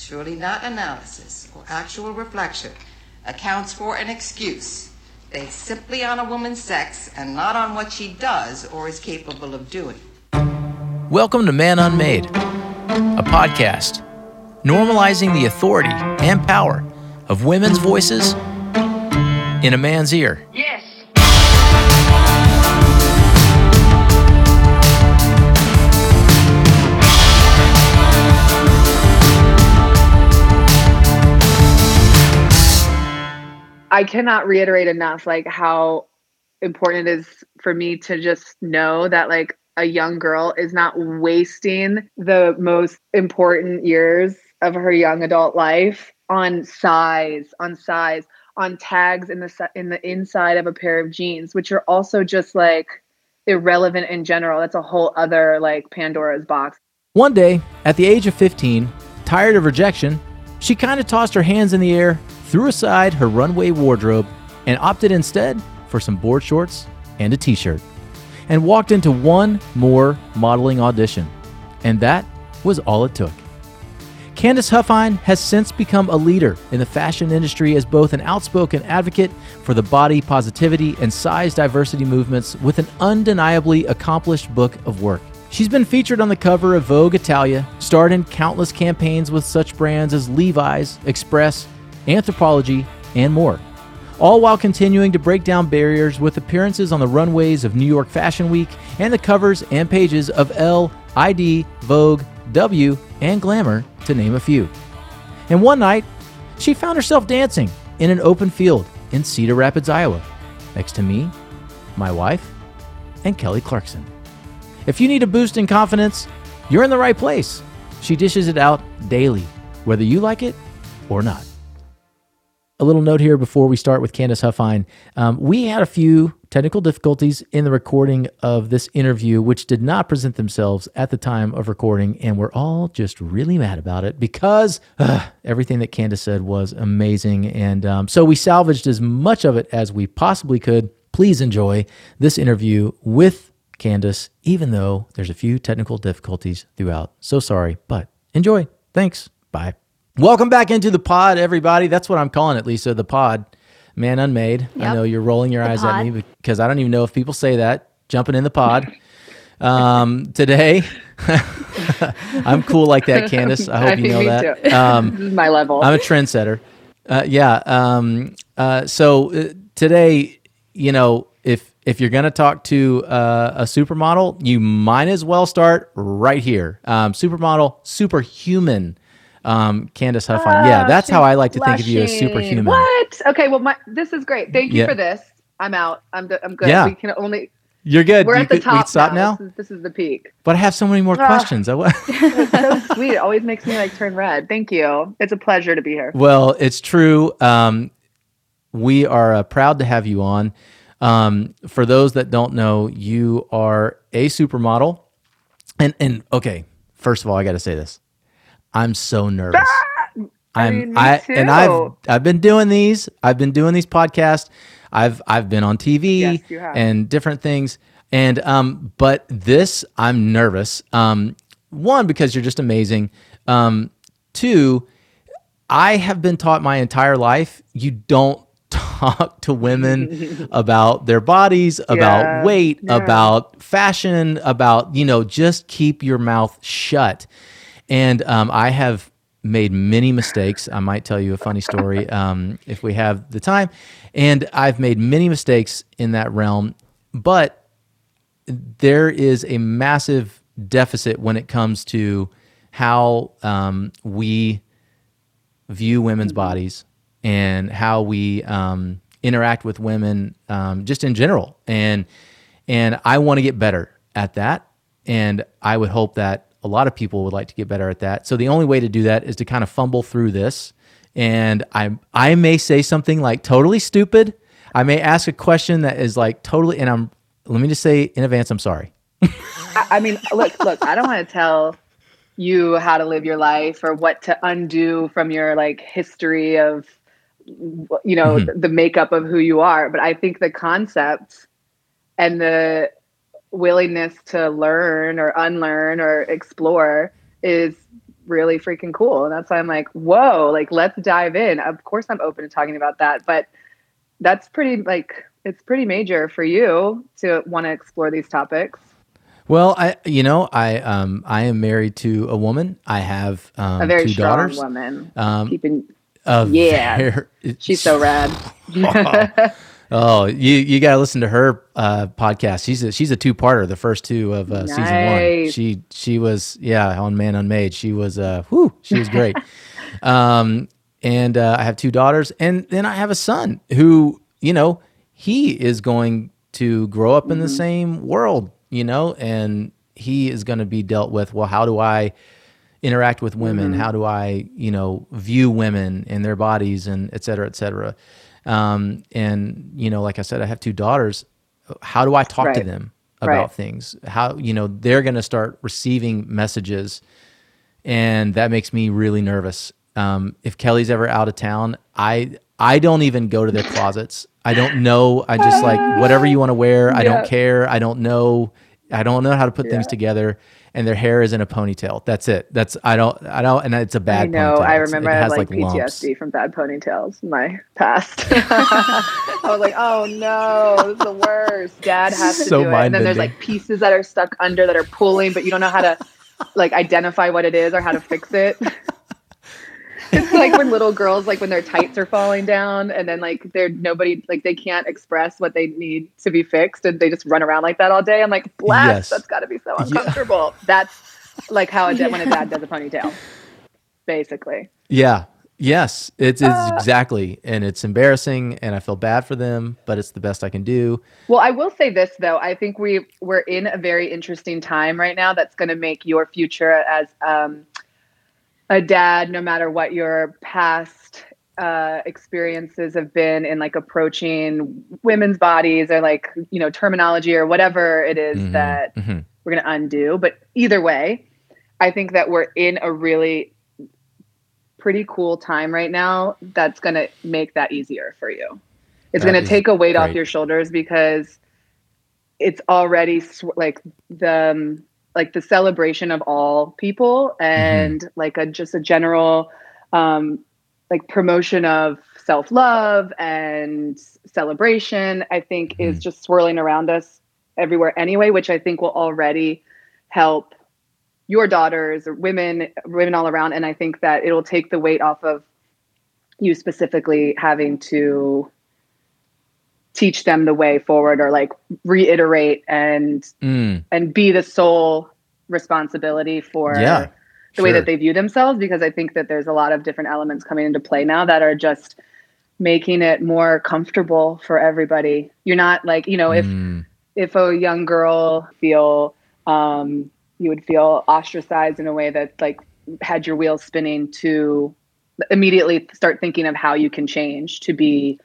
surely not analysis or actual reflection, accounts for an excuse based simply on a woman's sex and not on what she does or is capable of doing. Welcome to Man Unmade, a podcast normalizing the authority and power of women's voices in a man's ear. Yes. I cannot reiterate enough like how important it is for me to just know that like a young girl is not wasting the most important years of her young adult life on size, on size, on tags in the in the inside of a pair of jeans, which are also just like irrelevant in general. That's a whole other like Pandora's box. One day, at the age of 15, tired of rejection, she kind of tossed her hands in the air threw aside her runway wardrobe and opted instead for some board shorts and a t shirt, and walked into one more modeling audition. And that was all it took. Candice Huffine has since become a leader in the fashion industry as both an outspoken advocate for the body positivity and size diversity movements with an undeniably accomplished book of work. She's been featured on the cover of Vogue Italia, starred in countless campaigns with such brands as Levi's, Express, Anthropologie, and more. All while continuing to break down barriers with appearances on the runways of New York Fashion Week and the covers and pages of Elle, ID, Vogue, W, and Glamour, to name a few. And one night, she found herself dancing in an open field in Cedar Rapids, Iowa, next to me, my wife, and Kelly Clarkson. If you need a boost in confidence, you're in the right place. She dishes it out daily, whether you like it or not a little note here before we start with Candice Huffine. Um, we had a few technical difficulties in the recording of this interview, which did not present themselves at the time of recording, and we're all just really mad about it because uh, everything that Candice said was amazing. And um, so we salvaged as much of it as we possibly could. Please enjoy this interview with Candice, even though there's a few technical difficulties throughout. So sorry, but enjoy. Thanks. Bye. Welcome back into the pod, everybody. That's what I'm calling it, Lisa. The pod, man unmade. Yep. I know you're rolling your the eyes pod. at me because I don't even know if people say that. Jumping in the pod. Um, today, I'm cool like that, Candice. I hope you know that. Um, this is my level. I'm a trendsetter. Uh, yeah. Um, uh, so uh, today, you know, if if you're going to talk to uh, a supermodel, you might as well start right here. Um, supermodel, superhuman um, Candice Huffine. yeah, ah, that's how I like to blushing. think of you as superhuman. What? Okay, well, my, this is great. Thank you yeah. for this. I'm out. I'm I'm good. Yeah. We can only. You're good. We're you at the could, top stop now. now? This, is, this, is, the peak. But I have so many more ah. questions. I so sweet. It always makes me like turn red. Thank you. It's a pleasure to be here. Well, it's true. Um, we are uh, proud to have you on. Um, for those that don't know, you are a supermodel. And and okay, first of all, I got to say this. I'm so nervous. Ah! I'm mean, I and I've I've been doing these. I've been doing these podcasts. I've I've been on TV yes, and different things. And um, but this I'm nervous. Um, one because you're just amazing. Um, two, I have been taught my entire life you don't talk to women about their bodies, about yeah, weight, yeah. about fashion, about you know just keep your mouth shut. And um, I have made many mistakes. I might tell you a funny story um, if we have the time. And I've made many mistakes in that realm, but there is a massive deficit when it comes to how um, we view women's bodies and how we um, interact with women um, just in general. And and I want to get better at that. And I would hope that a lot of people would like to get better at that. So the only way to do that is to kind of fumble through this. And I I may say something like totally stupid. I may ask a question that is like totally and I'm let me just say in advance I'm sorry. I mean, look, look, I don't want to tell you how to live your life or what to undo from your like history of you know mm-hmm. the, the makeup of who you are, but I think the concept and the willingness to learn or unlearn or explore is really freaking cool. And that's why I'm like, whoa, like let's dive in. Of course I'm open to talking about that, but that's pretty like it's pretty major for you to want to explore these topics. Well, I you know I um I am married to a woman. I have um, a very two strong daughters. woman. Um, Keeping Yeah. ver- she's so rad. Oh, you you got to listen to her uh, podcast. She's a, she's a two parter. The first two of uh, season one. She she was yeah on Man Unmade. She was uh whew, she was great. um, and uh, I have two daughters, and then I have a son who you know he is going to grow up in Mm-hmm. the same world, you know, and he is going to be dealt with. Well, how do I? interact with women Mm-hmm. how do i you know view women and their bodies and et cetera et cetera um, and you know like i said i have two daughters. How do i talk to them about Right. things? How you know they're going to start receiving messages and that makes me really nervous. Um, if kelly's ever out of town i i don't even go to their closets. I don't know. I just like whatever you want to wear i don't care. I don't know. I don't know how to put things together and their hair is in a ponytail that's it that's i don't i don't and it's a bad I know. ponytail. I remember it I had has like, lumps. PTSD from bad ponytails in my past. I was like, oh no, this is the worst. Dad has to So do it. And then there's like pieces that are stuck under that are pulling, but you don't know how to like identify what it is or how to fix it. it's like when little girls like when their tights are falling down and then like they're nobody like they can't express what they need to be fixed and they just run around like that all day. I'm like, blast, Yes. that's gotta be so Yeah. uncomfortable. That's like how a dad when a dad does a ponytail. Basically. Yeah. Yes. It's, it's Uh, exactly. And it's embarrassing and I feel bad for them, but it's the best I can do. Well, I will say this though. I think we we're in a very interesting time right now that's going to make your future as um, a dad, no matter what your past uh, experiences have been in like approaching women's bodies or like you know terminology or whatever it is Mhm, that mhm. we're going to undo. But either way, I think that we're in a really pretty cool time right now that's going to make that easier for you. It's going to take a weight off your shoulders because it's already sw- like the um, like the celebration of all people and like a just a general um like promotion of self-love and celebration i think is Mhm. just swirling around us everywhere anyway which i think will already help your daughters or women women all around and i think that it'll take the weight off of you specifically having to teach them the way forward or like reiterate and Mm, and be the sole responsibility for yeah. the way that they view themselves because I think that there's a lot of different elements coming into play now that are just making it more comfortable for everybody. You're not like, you know, if Mm, if a young girl feel um you would feel ostracized in a way that like had your wheels spinning to immediately start thinking of how you can change to be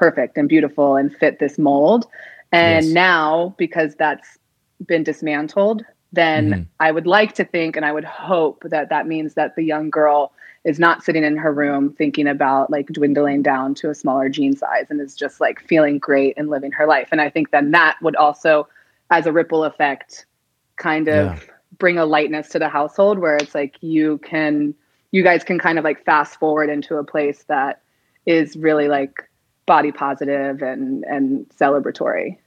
perfect and beautiful and fit this mold. And Yes. now because that's been dismantled, then Mhm. I would like to think and I would hope that that means that the young girl is not sitting in her room thinking about like dwindling down to a smaller jean size and is just like feeling great and living her life. And I think then that would also, as a ripple effect, kind of Yeah. bring a lightness to the household where it's like you can, you guys can kind of like fast forward into a place that is really like body positive and and celebratory.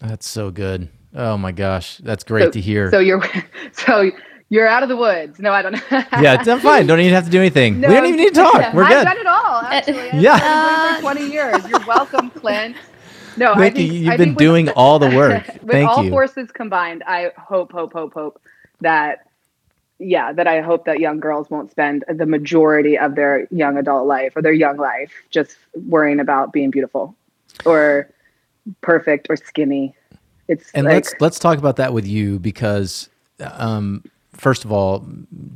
That's so good. Oh my gosh. That's great So- to hear. So you're so you're out of the woods. No, I don't know. yeah, it's I'm fine. Don't even have to do anything. No, we don't even need to talk. We're I've good. done it all. Uh, actually, I've Yeah. been for 20 years. You're welcome, Clint. No, I Thank think, you. You've I been think with- doing all the work. with Thank all you. forces combined, I hope, hope, hope, hope that, yeah, that I hope that young girls won't spend the majority of their young adult life or their young life just worrying about being beautiful or perfect or skinny. It's and like, let's let's talk about that with you because um, first of all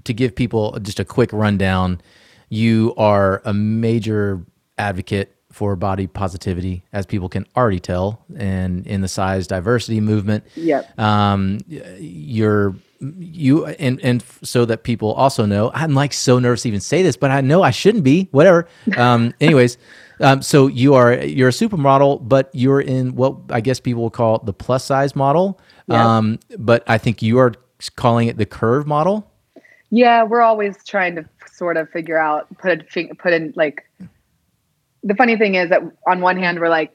to give people just a quick rundown you are a major advocate for body positivity as people can already tell and in the size diversity movement Yep. um, you're you and and so that people also know. I'm like so nervous to even say this but i know i shouldn't be whatever. Um anyways um so you are you're a supermodel but you're in what i guess people will call the plus size model. Yeah. um but i think you are calling it the curve model? Yeah, we're always trying to sort of figure out put a, put in like the funny thing is that on one hand we're like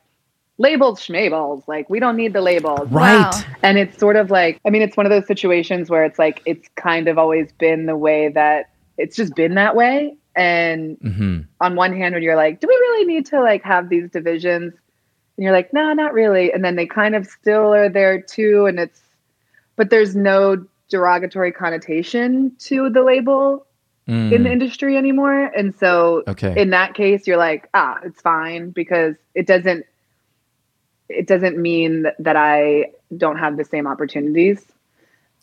labels schmabels like we don't need the labels Right. Wow. and it's sort of like i mean it's one of those situations where it's like it's kind of always been the way that it's just been that way and hmm on one hand when you're like do we really need to like have these divisions and you're like no not really and then they kind of still are there too and it's but there's no derogatory connotation to the label in the industry anymore and so Mm. Okay. in that case you're like ah it's fine because it doesn't it doesn't mean that, i don't have the same opportunities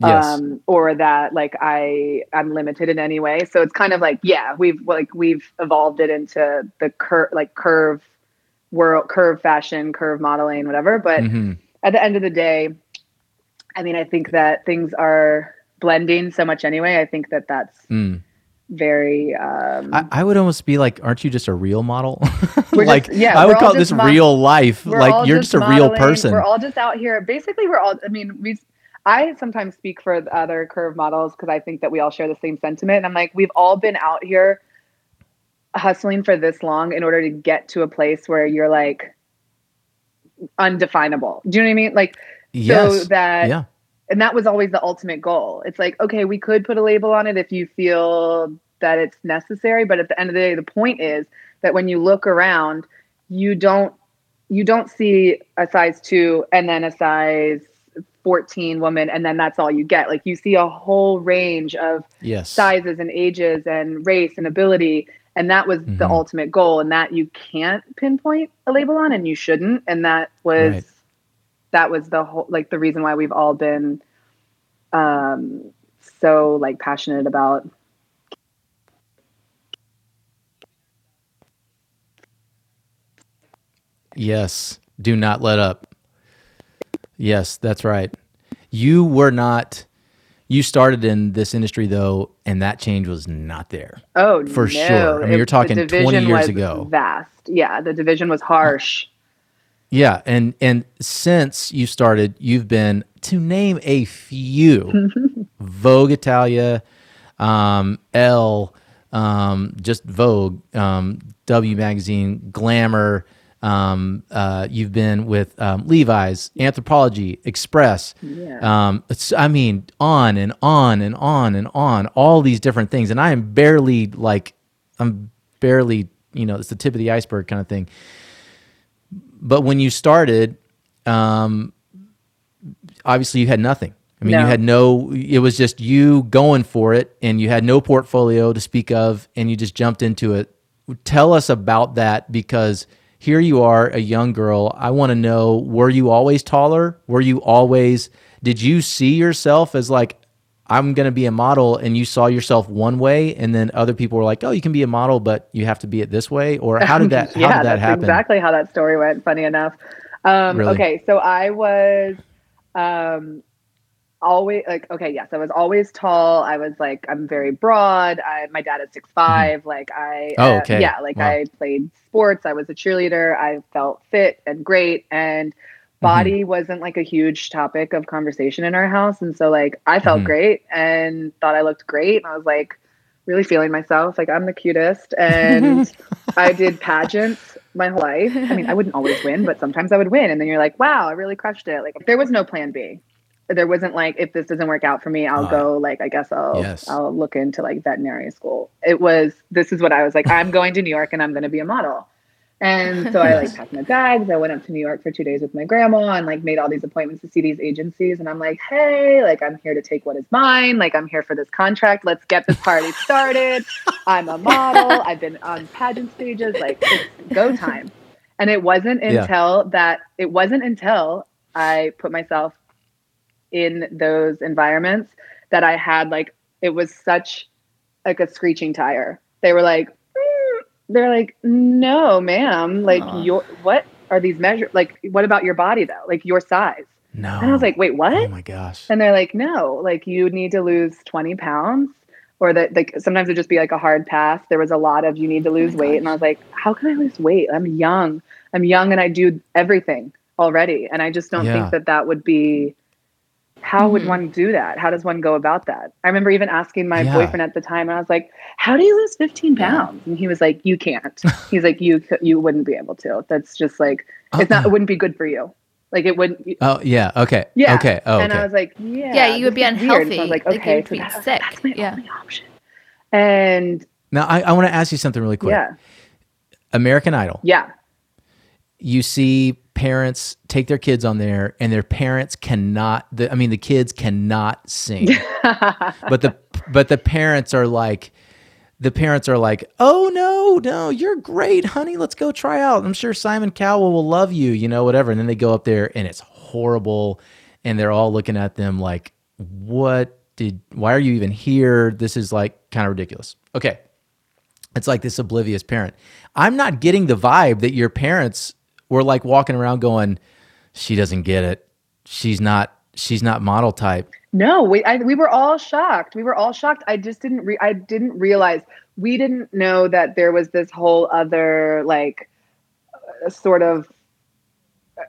yes. um, or that like I I'm limited in any way. So it's kind of like yeah, we've like we've evolved it into the curve like curve world curve fashion, curve modeling, whatever. But Mhm. at the end of the day, I mean, I think that things are blending so much anyway. I think that that's Mm. Very um, I, I would almost be like, aren't you just a real model? Like, just- yeah, I would call all this just real life. Like you're just, a real person. We're all just out here. Basically, we're all. I mean, we. I sometimes speak for the other curve models because I think that we all share the same sentiment. And I'm like, we've all been out here hustling for this long in order to get to a place where you're like undefinable. Do you know what I mean? Like, yes. so that yeah. And that was always the ultimate goal. It's like, okay, we could put a label on it if you feel that it's necessary, but at the end of the day, the point is that when you look around, you don't you don't see a size 2 and then a size 14 woman and then that's all you get. Like you see a whole range of Yes. sizes and ages and race and ability and that was the Mhm. ultimate goal and that you can't pinpoint a label on and you shouldn't and that was Right. That was the whole like the reason why we've all been um so like passionate about Yes. Do not let up. Yes, that's right. You were not. You started in this industry though, and that change was not there. oh For no. sure. I mean, you're the talking 20 division years was ago. vast yeah the division was harsh Yeah, and and since you started, you've been to name a few: Vogue Italia, um, Elle, um, just Vogue, um, W Magazine, Glamour. Um, uh, you've been with um, Levi's, Anthropologie, Express. Yeah. Um, it's, I mean, on and on and on and on, all these different things, and I am barely like, I'm barely, you know, it's the tip of the iceberg kind of thing but when you started, um, obviously you had nothing. I mean, you had no. It was just you going for it, and you had no portfolio to speak of, and you just jumped into it. Tell us about that because here you are, a young girl. I want to know: Were you always taller? Were you always? Did you see yourself as like? I'm going to be a model, and you saw yourself one way, and then other people were like, "Oh, you can be a model, but you have to be it this way." Or how did that? How yeah, did that that's happen? exactly how that story went. Funny enough. Um, Really? Okay, so I was um, always like, okay, yes, I was always tall. I was like, I'm very broad. I, my dad is six five. Like I, Oh, uh, okay. yeah, like Wow. I played sports. I was a cheerleader. I felt fit and great and. Body wasn't like a huge topic of conversation in our house. And so, like, I felt Mhm. great and thought I looked great. And I was like, really feeling myself. Like, I'm the cutest. And I did pageants my whole life. I mean, I wouldn't always win, but sometimes I would win. And then you're like, wow, I really crushed it. Like there was no plan B. There wasn't like, if this doesn't work out for me, I'll Ah. go like, I guess I'll, Yes. I'll look into like veterinary school. It was, this is what I was like, I'm going to New York and I'm going to be a model. And so I like packed my bags. I went up to New York for two days with my grandma and like made all these appointments to see these agencies. And I'm like, hey, like I'm here to take what is mine. Like I'm here for this contract. Let's get this party started. I'm a model. I've been on pageant stages. Like it's go time. And it wasn't Yeah. until that it wasn't until I put myself in those environments that I had like it was such like a screeching tire. They were like, they're like, no, ma'am. Like Aw. your what are these measures? Like what about your body though? Like your size? No. And I was like, wait, what? oh my gosh. And they're like, no, like you need to lose 20 pounds. Or that like sometimes it'd just be like a hard pass. There was a lot of you need to oh lose my weight. And I was like, how can I lose weight? I'm young. I'm young and I do everything already. And I just don't Yeah. think that that would be how would mm-hmm. one do that? How does one go about that? I remember even asking my Yeah. boyfriend at the time, and I was like, "How do you lose 15 pounds?" And he was like, "You can't." He's like, "You you wouldn't be able to. That's just like it's not. Uh-uh. It wouldn't be good for you. Like it wouldn't." Oh yeah. Okay. Yeah. Okay. Oh, And I was like, "Yeah." Yeah, you would be unhealthy. So I was like, Like, "Okay, you'd so be that- sick. that's my Yeah. only option." And now I, I want to ask you something really quick. yeah, American Idol. yeah, You see parents take their kids on there, and their parents cannot. The, I mean, the kids cannot sing, but the but the parents are like. The parents are like, "Oh no, no, you're great, honey. Let's go try out. I'm sure Simon Cowell will love you, you know, whatever." And then they go up there, and it's horrible, and they're all looking at them like, "What did? Why are you even here? This is like kind of ridiculous." Okay, it's like this oblivious parent. I'm not getting the vibe that your parents were like walking around going, "She doesn't get it. She's not. She's not model type." No, we I, we were all shocked. We were all shocked. I just didn't re- I didn't realize we didn't know that there was this whole other like uh, sort of uh,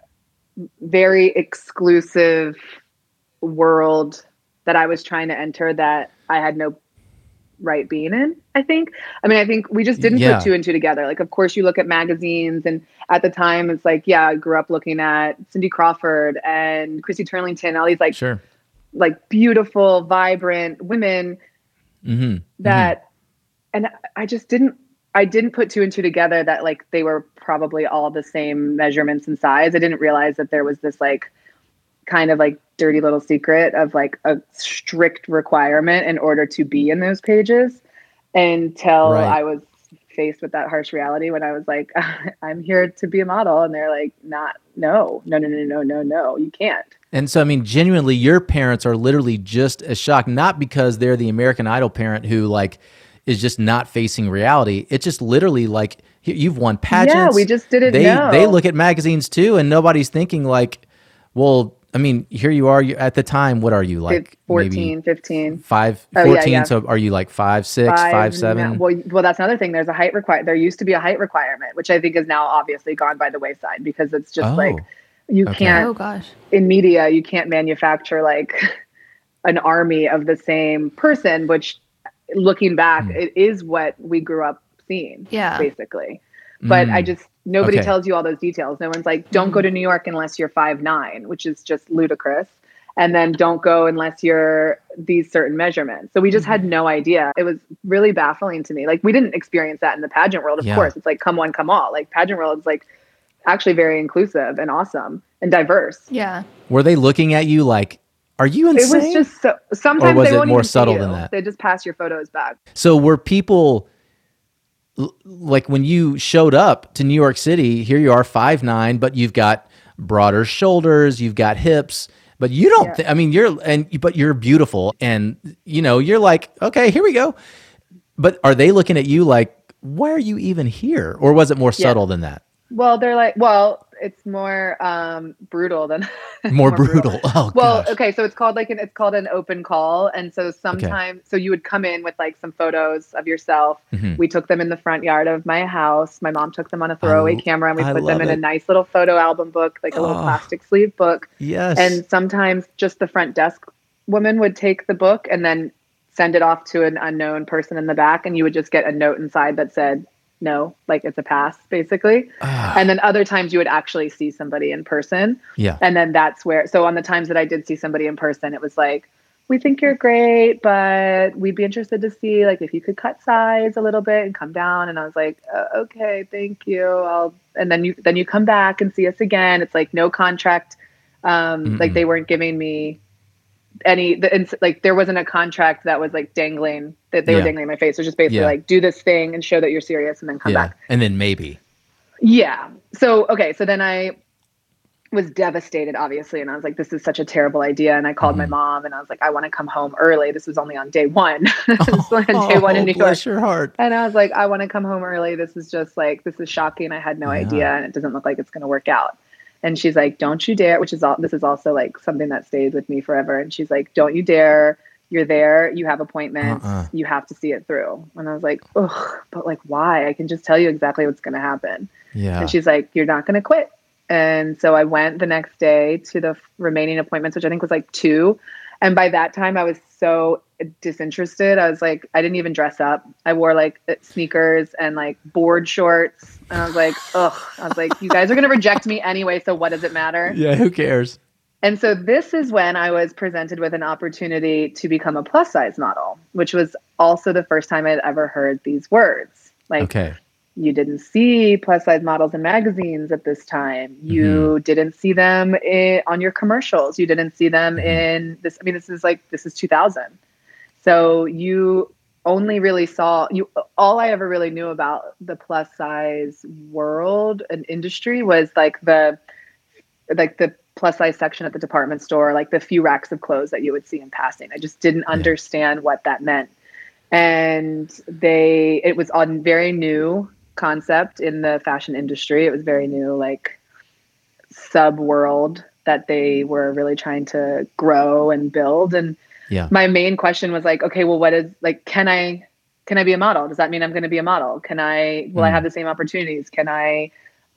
very exclusive world that I was trying to enter that I had no right being in. I think. I mean, I think we just didn't Yeah. put two and two together. Like, of course, you look at magazines, and at the time, it's like, yeah, I grew up looking at Cindy Crawford and Christy Turlington, all these like Sure. like beautiful, vibrant women hmm that and I just didn't I didn't put two and two together that like they were probably all the same measurements and size. I didn't realize that there was this like kind of like dirty little secret of like a strict requirement in order to be in those pages until Right. I was faced with that harsh reality when I was like, I'm here to be a model. And they're like, not, no, no, no, no, no, no, no, you can't. And so, I mean, genuinely, your parents are literally just as shocked, not because they're the American Idol parent who like is just not facing reality. It's just literally like you've won pageants. Yeah, we just didn't they, know. They look at magazines too, and nobody's thinking like, well, I mean, here you are. You at the time, what are you like? 14, maybe 15. five, Oh, yeah, 14? yeah. So are you like five, six, five, seven? no- well, well, that's another thing. There's a height require. There used to be a height requirement, which I think is now obviously gone by the wayside because it's just Oh, like you okay. can't Oh gosh. in media you can't manufacture like an army of the same person. Which, looking back, Hmm. it is what we grew up seeing. Yeah. basically. But I Mm. just nobody Okay. tells you all those details. No one's like, don't go mm. to New York unless you're five nine, which is just ludicrous. And then don't go unless you're these certain measurements. So we just had mm-hmm. no idea. It was really baffling to me. Like we didn't experience that in the pageant world, of Yeah. course. It's like come one, come all. Like pageant world is like actually very inclusive and awesome and diverse. Yeah. Were they looking at you like, are you insane? It was just so sometimes was they it won't more even see subtle you. than that? They just pass your photos back. So were people l- like when you showed up to New York City, here you are five nine, but you've got broader shoulders, you've got hips, but you don't Yeah. thi- I mean you're and but you're beautiful and you know, you're like, okay, here we go. But are they looking at you like why are you even here? Or was it more Yeah. subtle than that? Well, they're like, well, it's more um, brutal than More, brutal. Oh Well, gosh. okay, so it's called like an it's called an open call, and so sometimes so you would come in with like some photos of yourself. Mhm. We took them in the front yard of my house. My mom took them on a throwaway I- camera, and we I put them in it. a nice little photo album book, like a little Oh. plastic sleeve book. Yes. And sometimes just the front desk woman would take the book and then send it off to an unknown person in the back, and you would just get a note inside that said no, like it's a pass, basically. Ah, And then other times you would actually see somebody in person. yeah. And then that's where, so on the times that I did see somebody in person, it was like, we think you're great, but we'd be interested to see like if you could cut size a little bit and come down. And I was like, uh, okay, thank you. I'll, and then you, then you come back and see us again. It's like no contract. Um, like Mm-mm. they weren't giving me any, the, like there wasn't a contract that was like dangling that they Yeah. were dangling in my face. It was just basically Yeah. like, do this thing and show that you're serious and then come yeah. back. And then maybe. Yeah. So okay, so then I was devastated, obviously, and I was like, "This is such a terrible idea." And I called my Mhm. mom, and I was like, "I want to come home early." This was only on day one. this was on day one in Oh, New York, bless your heart. and I was like, "I want to come home early. This is just like this is shocking. I had no idea, and it doesn't look like it's going to work out." And she's like, "Don't you dare!" Which is all. This is also like something that stayed with me forever. And she's like, "Don't you dare." You're there. You have appointments. Uh-uh. You have to see it through. And I was like, "Ugh, but like, why? I can just tell you exactly what's going to happen." Yeah. And she's like, You're not going to quit. And so I went the next day to the remaining appointments, which I think was like two. And by that time, I was so disinterested. I was like, I didn't even dress up. I wore like uh, sneakers and like board shorts. And I was like, ugh. I was like, you guys are going to reject me anyway. So what does it matter? Yeah, who cares? And so this is when I was presented with an opportunity to become a plus size model, which was also the first time I'd ever heard these words. Like, Okay. you didn't see plus size models in magazines at this time. Mm-hmm. You didn't see them in, on your commercials. You didn't see them mm-hmm. in this. I mean, this is like this is 2000. So you only really saw you. All I ever really knew about the plus size world and industry was like the like the plus size section at the department store, like the few racks of clothes that you would see in passing. I just didn't understand what that meant. And they, it was on very new concept in the fashion industry. It was very new, like sub world that they were really trying to grow and build. And Yeah. my main question was like, okay, well, what is like, can I, can I be a model? Does that mean I'm going to be a model? Can I, will I Mm. have the same opportunities? Can I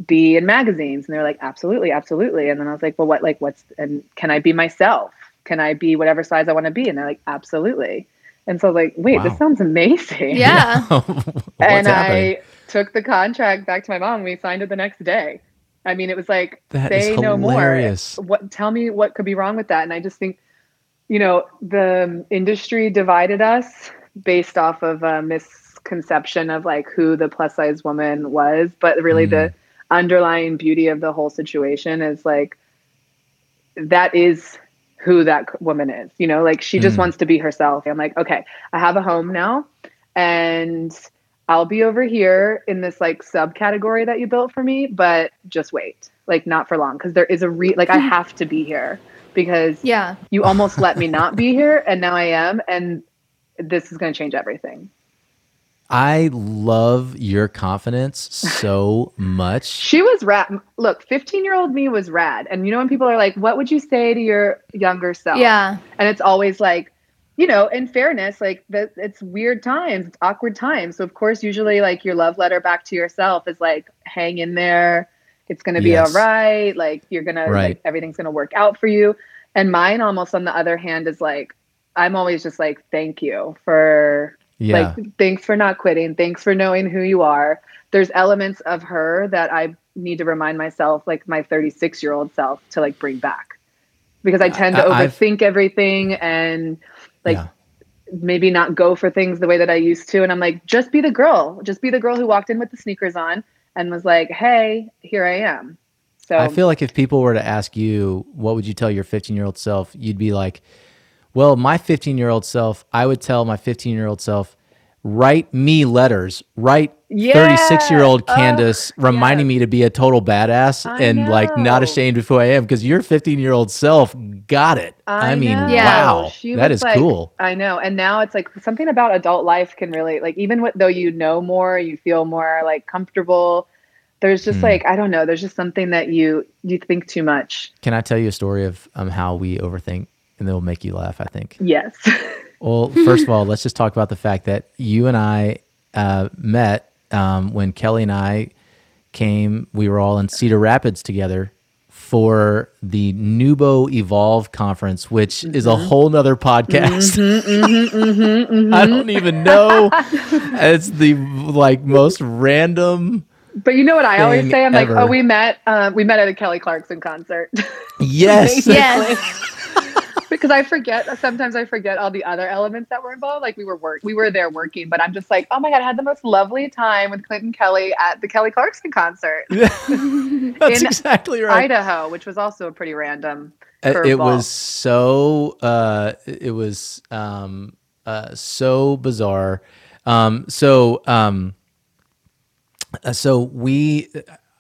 be in magazines? And they're like, absolutely, absolutely. And then I was like, well, what, like, what's, and can I be myself? Can I be whatever size I want to be? And they're like, absolutely. And so I was like, wait, Wow. this sounds amazing. Yeah. What's and happening? I took the contract back to my mom. And we signed it the next day. I mean, it was like, That is say no more. What? Tell me what could be wrong with that. And I just think, you know, the industry divided us based off of a misconception of like who the plus size woman was, but really the underlying beauty of the whole situation is like that is who that woman is. You know, like she just Mm. wants to be herself. I'm like, okay, I have a home now, and I'll be over here in this like subcategory that you built for me, but just wait, like not for long, because there is a re like I have to be here because Yeah. you almost let me not be here, and now I am, and this is going to change everything. I love your confidence so much. She was rad. Look, 15 year old me was rad. And you know, when people are like, what would you say to your younger self? Yeah. And it's always like, you know, in fairness, like that it's weird times, it's awkward times. So of course, usually like your love letter back to yourself is like, hang in there. It's gonna be Yes. all right. Like you're gonna like everything's gonna work out for you. And mine almost on the other hand is like, I'm always just like, thank you for Yeah. like thanks for not quitting thanks for knowing who you are there's elements of her that i need to remind myself like my 36 year old self to like bring back because i tend to I- I've- overthink everything and like Yeah. maybe not go for things the way that i used to and i'm like just be the girl just be the girl who walked in with the sneakers on and was like hey here i am so I feel like if people were to ask you, what would you tell your 15 year old self? You'd be like, well, my 15 year old self, I would tell my 15 year old self, write me letters, write Yeah. 36 year old Oh, Candice reminding me to be a total badass I and like not ashamed of who I am because your 15 year old self got it. I, mean. Yeah. wow, She that was is like- cool. I know. And now it's like something about adult life can really like even with, though you know more, you feel more like comfortable. There's just Hmm. like I don't know. There's just something that you you think too much. Can I tell you a story of um, how we overthink and it'll make you laugh, I think. Yes. Well, first of all, let's just talk about the fact that you and I uh, met um, when Kelly and I came. We were all in Cedar Rapids together for the NewBo Evolve conference, which is a mm-hmm. whole nother podcast. Mm-hmm, mm-hmm, I don't even know. it's the like most random. But you know what I always say? I'm ever. like, oh, we met. Uh, we met at a Kelly Clarkson concert. Yes. Yes. because I forget sometimes I forget all the other elements that were involved. Like we were work, we were there working, but I'm just like, oh my god, I had the most lovely time with Clinton Kelly at the Kelly Clarkson concert, That's In exactly right. Idaho, which was also a pretty random. Uh, it was so uh it was um uh so bizarre um so um uh, so we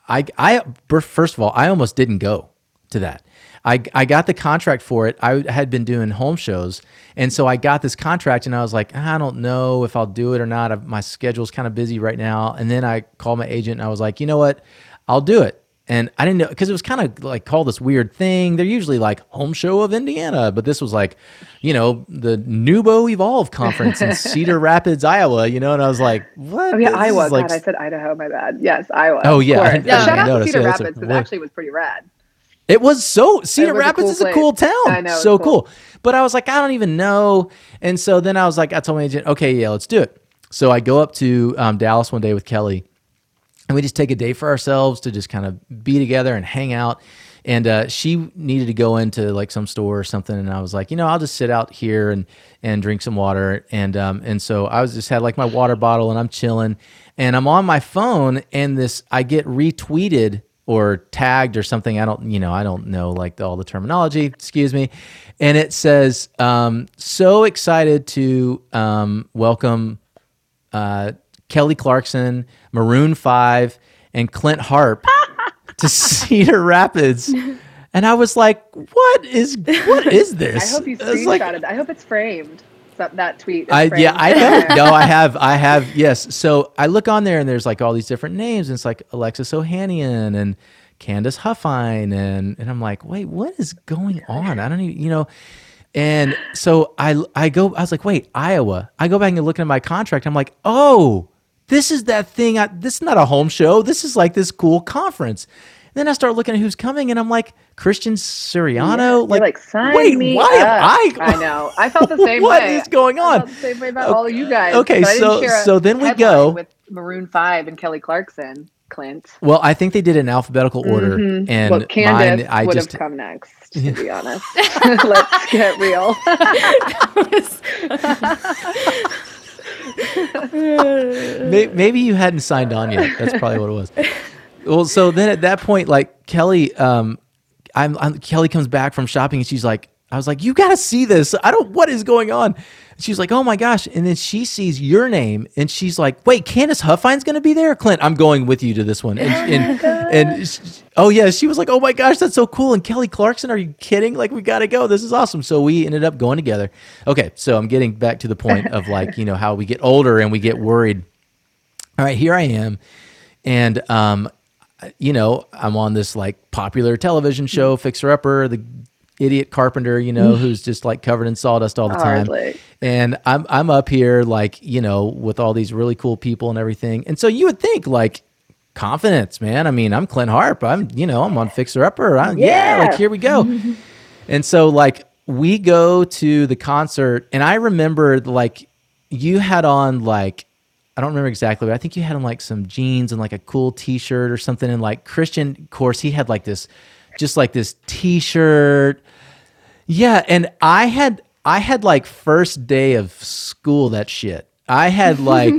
i i first of all i almost didn't go to that I, I got the contract for it. I had been doing home shows. And so I got this contract and I was like, I don't know if I'll do it or not. i my schedule's kind of busy right now. And then I called my agent and I was like, you know what? I'll do it. And I didn't know because it was kind of like called this weird thing. They're usually like home show of Indiana, but this was like, you know, the NewBo Evolve conference in Cedar Rapids, Iowa. You know, and I was like, what? Oh yeah, This Iowa. is like I said Idaho. My bad. Yes, Iowa. Oh, yeah. I- I. Shout out noticed. to Cedar Yeah, a- Rapids. It actually was pretty rad. It was so Cedar was a Rapids cool is a cool town. I know, so cool. cool. But I was like, I don't even know. And so then I was like, I told my agent, okay, yeah, let's do it. So I go up to um, Dallas one day with Kelly, and we just take a day for ourselves to just kind of be together and hang out. And uh, she needed to go into like some store or something, and I was like, you know, I'll just sit out here and and drink some water. And um, and so I was just had like my water bottle, and I'm chilling, and I'm on my phone, and this I get retweeted or tagged or something. I don't, you know, I don't know like all the terminology. Excuse me. And it says, um, "So excited to um, welcome uh, Kelly Clarkson, Maroon Five, and Clint Harp to Cedar Rapids." And I was like, "What is what is this? I hope you It's like- screenshotted. I hope it's framed. That, that tweet. I yeah. I have no, I have, I have yes. So I look on there and there's like all these different names. And it's like Alexis Ohanian and Candice Huffine and and I'm like, wait, what is going on? I don't even, you know. And so I I go, I was like, wait, Iowa. I go back and look at my contract. I'm like, oh, this is that thing. I, this is not a home show. This is like this cool conference. Then I start looking at who's coming, and I'm like, Christian Siriano. You're like, sign wait, me why am. I? I know. I felt the same What way. is going I on? felt the same way about all of you guys. Okay, but I didn't so- so then we go- with Maroon Five and Kelly Clarkson. Clint. Well, I think they did it in alphabetical order, Mhm. and well, Candice mine, I would just have come next, to be honest. Let's get real. May, maybe you hadn't signed on yet. That's probably what it was. Well, so then at that point, like Kelly, um, I'm, I'm Kelly comes back from shopping, and she's like, I was like, you got to see this. I don't. What is going on? She's like, oh my gosh, and then she sees your name, and she's like, wait, Candice Huffine's going to be there. Clint, I'm going with you to this one. And and, and sh- oh yeah, she was like, oh my gosh, that's so cool. And Kelly Clarkson, are you kidding? Like we got to go. This is awesome. So we ended up going together. Okay, so I'm getting back to the point of like you know how we get older and we get worried. All right, here I am, and um, you know, I'm on this like popular television show, Fixer Upper, the idiot carpenter, you know, who's just like covered in sawdust all the oh, time. Hardly. And I'm I'm up here like, you know, with all these really cool people and everything. And so you would think like confidence, man. I mean, I'm Clint Harp. I'm, you know, I'm on Fixer Upper. I, yeah. Yeah. like here we go. and so like we go to the concert and I remember like you had on like I don't remember exactly, but I think you had on like some jeans and like a cool t-shirt or something. And like Christian, of course, he had like this, just like this t-shirt. Yeah, and I had I had like first day of school that shit. I had like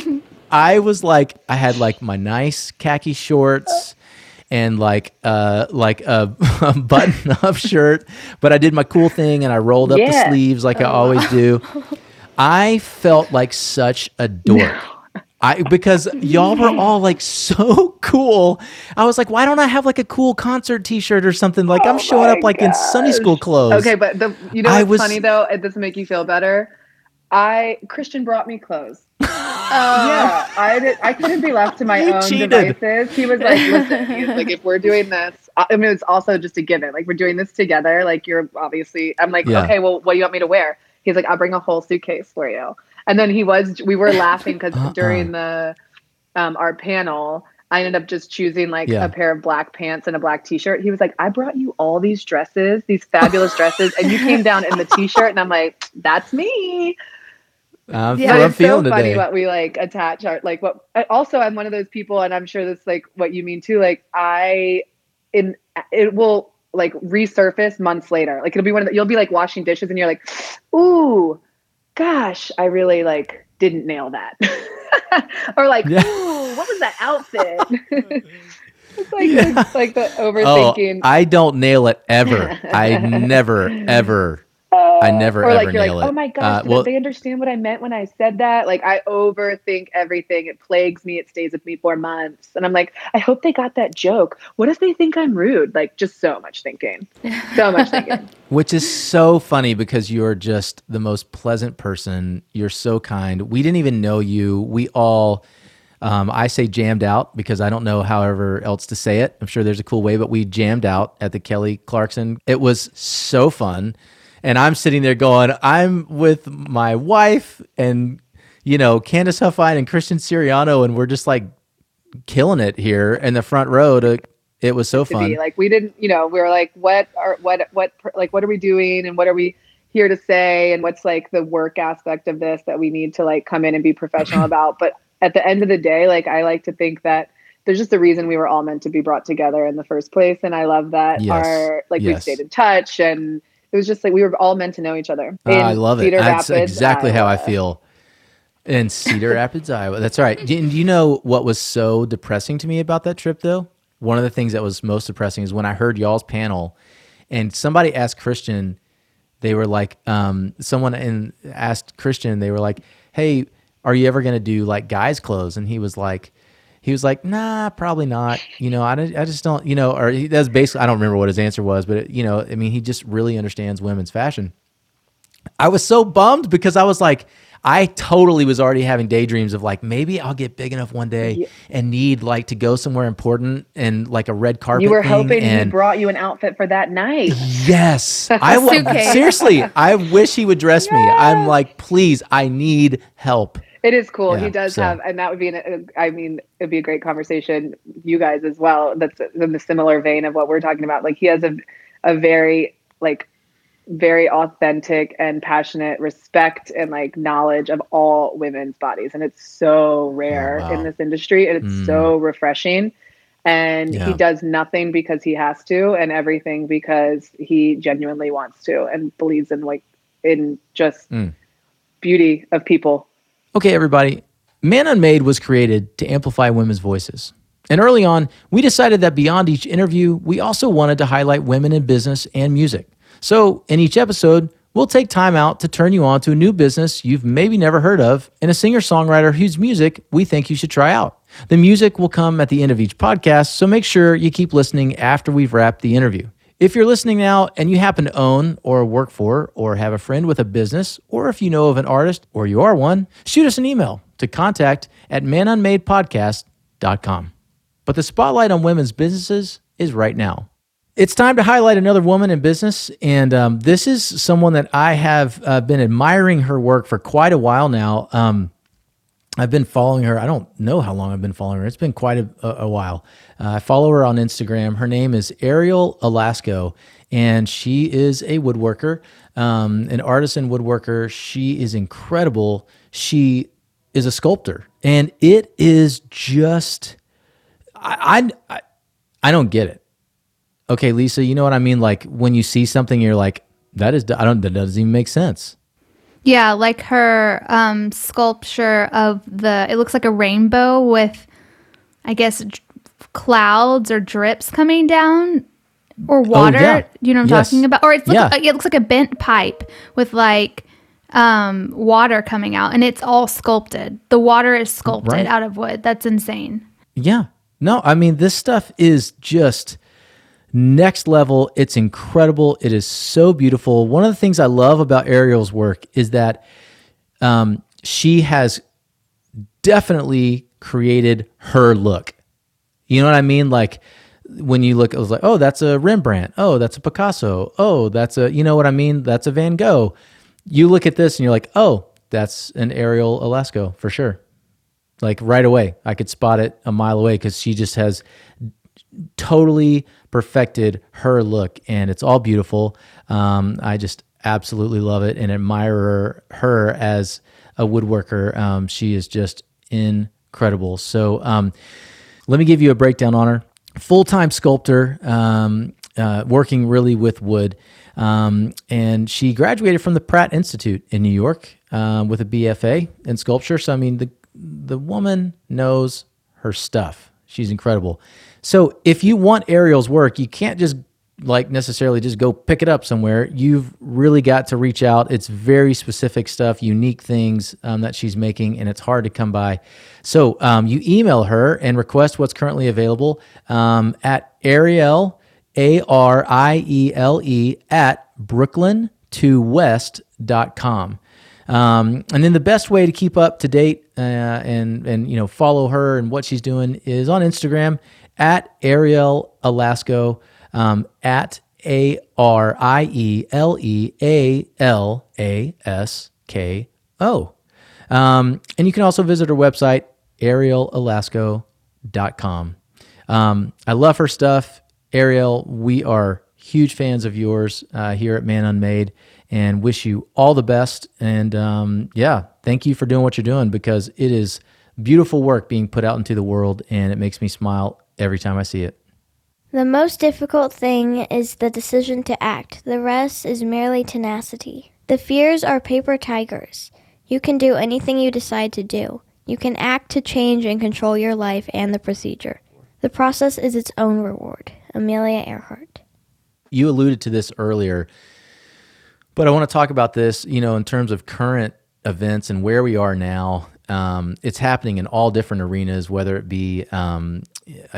I was like I had like my nice khaki shorts and like uh like a, button up shirt, but I did my cool thing and I rolled up the sleeves like I always do. I felt like such a dork. I because y'all were all like so cool. I was like, why don't I have like a cool concert T-shirt or something? Like I'm Oh showing up like in Sunday school clothes. Okay, but the you know what's was- funny though? It doesn't make you feel better. I Christian brought me clothes. Uh, yeah, I did. I couldn't be left to my You own cheated. devices. He was like, "Listen, like, if we're doing this, I I mean, it's also just a given. Like, we're doing this together. Like, you're obviously. I'm like, Yeah. okay, well, what do you want me to wear? He's like, I'll bring a whole suitcase for you. And then he was. We were laughing because Uh-uh. during the um, our panel. I ended up just choosing like Yeah. a pair of black pants and a black t-shirt. He was like, "I brought you all these dresses, these fabulous dresses, and you came down in the t-shirt." And I'm like, "That's me." I'm, Yeah, I'm it's so funny today. what we like attach our like what. Also, I'm one of those people, and I'm sure that's like what you mean too. Like I, in it will like resurface months later. Like it'll be one of the, you'll be like washing dishes, and you're like, "Ooh, gosh, I really like didn't nail that," or like, Yeah. "Ooh, what was that outfit?" it's like Yeah. it's like the Oh, overthinking. I don't nail it ever. I never, ever. I never or like ever you're nail like, it. oh my gosh, Uh, did well- they understand what I meant when I said that? Like I overthink everything. It plagues me. It stays with me for months. And I'm like, I hope they got that joke. What if they think I'm rude? Like just so much thinking. So much thinking. Which is so funny because you're just the most pleasant person. You're so kind. We didn't even know you. We all Um, I say jammed out because I don't know however else to say it. I'm sure there's a cool way, but we jammed out at the Kelly Clarkson. It was so fun. And I'm sitting there going, I'm with my wife and, you know, Candice Huffine and Christian Siriano, and we're just like killing it here in the front row to it was so fun. Be. Like we didn't, you know, we were like, what are what what like what are we doing and what are we here to say and what's like the work aspect of this that we need to like come in and be professional about. But at the end of the day, like I like to think that there's just a reason we were all meant to be brought together in the first place. And I love that yes. our like yes. we stayed in touch and it was just like we were all meant to know each other. Uh, I love Cedar it. Rapids, That's exactly Iowa. how I feel. In Cedar Rapids, Iowa. That's all right. Do you know what was so depressing to me about that trip, though? One of the things that was most depressing is when I heard y'all's panel, and somebody asked Christian, they were like, um, someone in, asked Christian, they were like, "Hey, are you ever gonna do like guys' clothes?" And he was like, he was like, "Nah, probably not." You know, I, I just don't, you know, or he does basically. I don't remember what his answer was, but it, you know, I mean, he just really understands women's fashion. I was so bummed because I was like, I totally was already having daydreams of like maybe I'll get big enough one day yeah. and need like to go somewhere important and like a red carpet. You were hoping and, he brought you an outfit for that night. Yes, I w- seriously. I wish he would dress me. I'm like, please, I need help. It is cool. Yeah, he does so. have, and that would be, an, I mean, it'd be a great conversation. You guys as well. That's in the similar vein of what we're talking about. Like he has a, a very like very authentic and passionate respect and like knowledge of all women's bodies and it's so rare oh, wow. in this industry and it's mm. so refreshing and yeah. he does nothing because he has to and everything because he genuinely wants to and believes in like in just mm. beauty of people okay everybody man unmade was created to amplify women's voices and early on we decided that beyond each interview we also wanted to highlight women in business and music so, in each episode, we'll take time out to turn you on to a new business you've maybe never heard of and a singer songwriter whose music we think you should try out. The music will come at the end of each podcast, so make sure you keep listening after we've wrapped the interview. If you're listening now and you happen to own or work for or have a friend with a business, or if you know of an artist or you are one, shoot us an email to contact at manunmadepodcast.com. But the spotlight on women's businesses is right now. It's time to highlight another woman in business. And um, this is someone that I have uh, been admiring her work for quite a while now. Um, I've been following her. I don't know how long I've been following her. It's been quite a, a while. Uh, I follow her on Instagram. Her name is Arielle Alasko, and she is a woodworker, um, an artisan woodworker. She is incredible. She is a sculptor, and it is just I I, I don't get it okay, Lisa, you know what I mean? Like when you see something, you're like, that is, I don't, that doesn't even make sense. Yeah, like her um, sculpture of the, it looks like a rainbow with, I guess, clouds or drips coming down or oh, water. Oh, yeah. You know what I'm yes. talking about? Or it looks, yeah. it looks like a bent pipe with like um, water coming out and it's all sculpted. The water is sculpted right. out of wood. That's insane. Yeah. No, I mean, this stuff is just next level. It's incredible. It is so beautiful. One of the things I love about Arielle's work is that um, she has definitely created her look. You know what I mean? Like when you look, it was like, oh, that's a Rembrandt. Oh, that's a Picasso. Oh, that's a, you know what I mean? That's a Van Gogh. You look at this and you're like, oh, that's an Arielle Alasko for sure. Like right away, I could spot it a mile away because she just has totally perfected her look, and it's all beautiful. Um, I just absolutely love it and admire her as a woodworker. Um, she is just incredible. So, um, let me give you a breakdown on her. Full time sculptor, um, uh, working really with wood. Um, and she graduated from the Pratt Institute in New York uh, with a BFA in sculpture. So, I mean, the, the woman knows her stuff. She's incredible. So if you want Arielle's work, you can't just like necessarily just go pick it up somewhere. You've really got to reach out. It's very specific stuff, unique things um, that she's making, and it's hard to come by. So um, you email her and request what's currently available um, at Arielle, A R I E L E, at brooklyn2west.com. Um, and then the best way to keep up to date uh, and and you know follow her and what she's doing is on Instagram at Arielle Alasko um, at A R I E L E A L A S K O. Um, and you can also visit her website, ariellealasko.com. Um, I love her stuff. Arielle, we are huge fans of yours uh, here at Man Unmade and wish you all the best. And um, yeah, thank you for doing what you're doing because it is beautiful work being put out into the world and it makes me smile every time I see it. The most difficult thing is the decision to act, the rest is merely tenacity. The fears are paper tigers. You can do anything you decide to do. You can act to change and control your life and the procedure. The process is its own reward. Amelia Earhart. You alluded to this earlier, but I want to talk about this, you know, in terms of current events and where we are now. Um, it's happening in all different arenas, whether it be, um,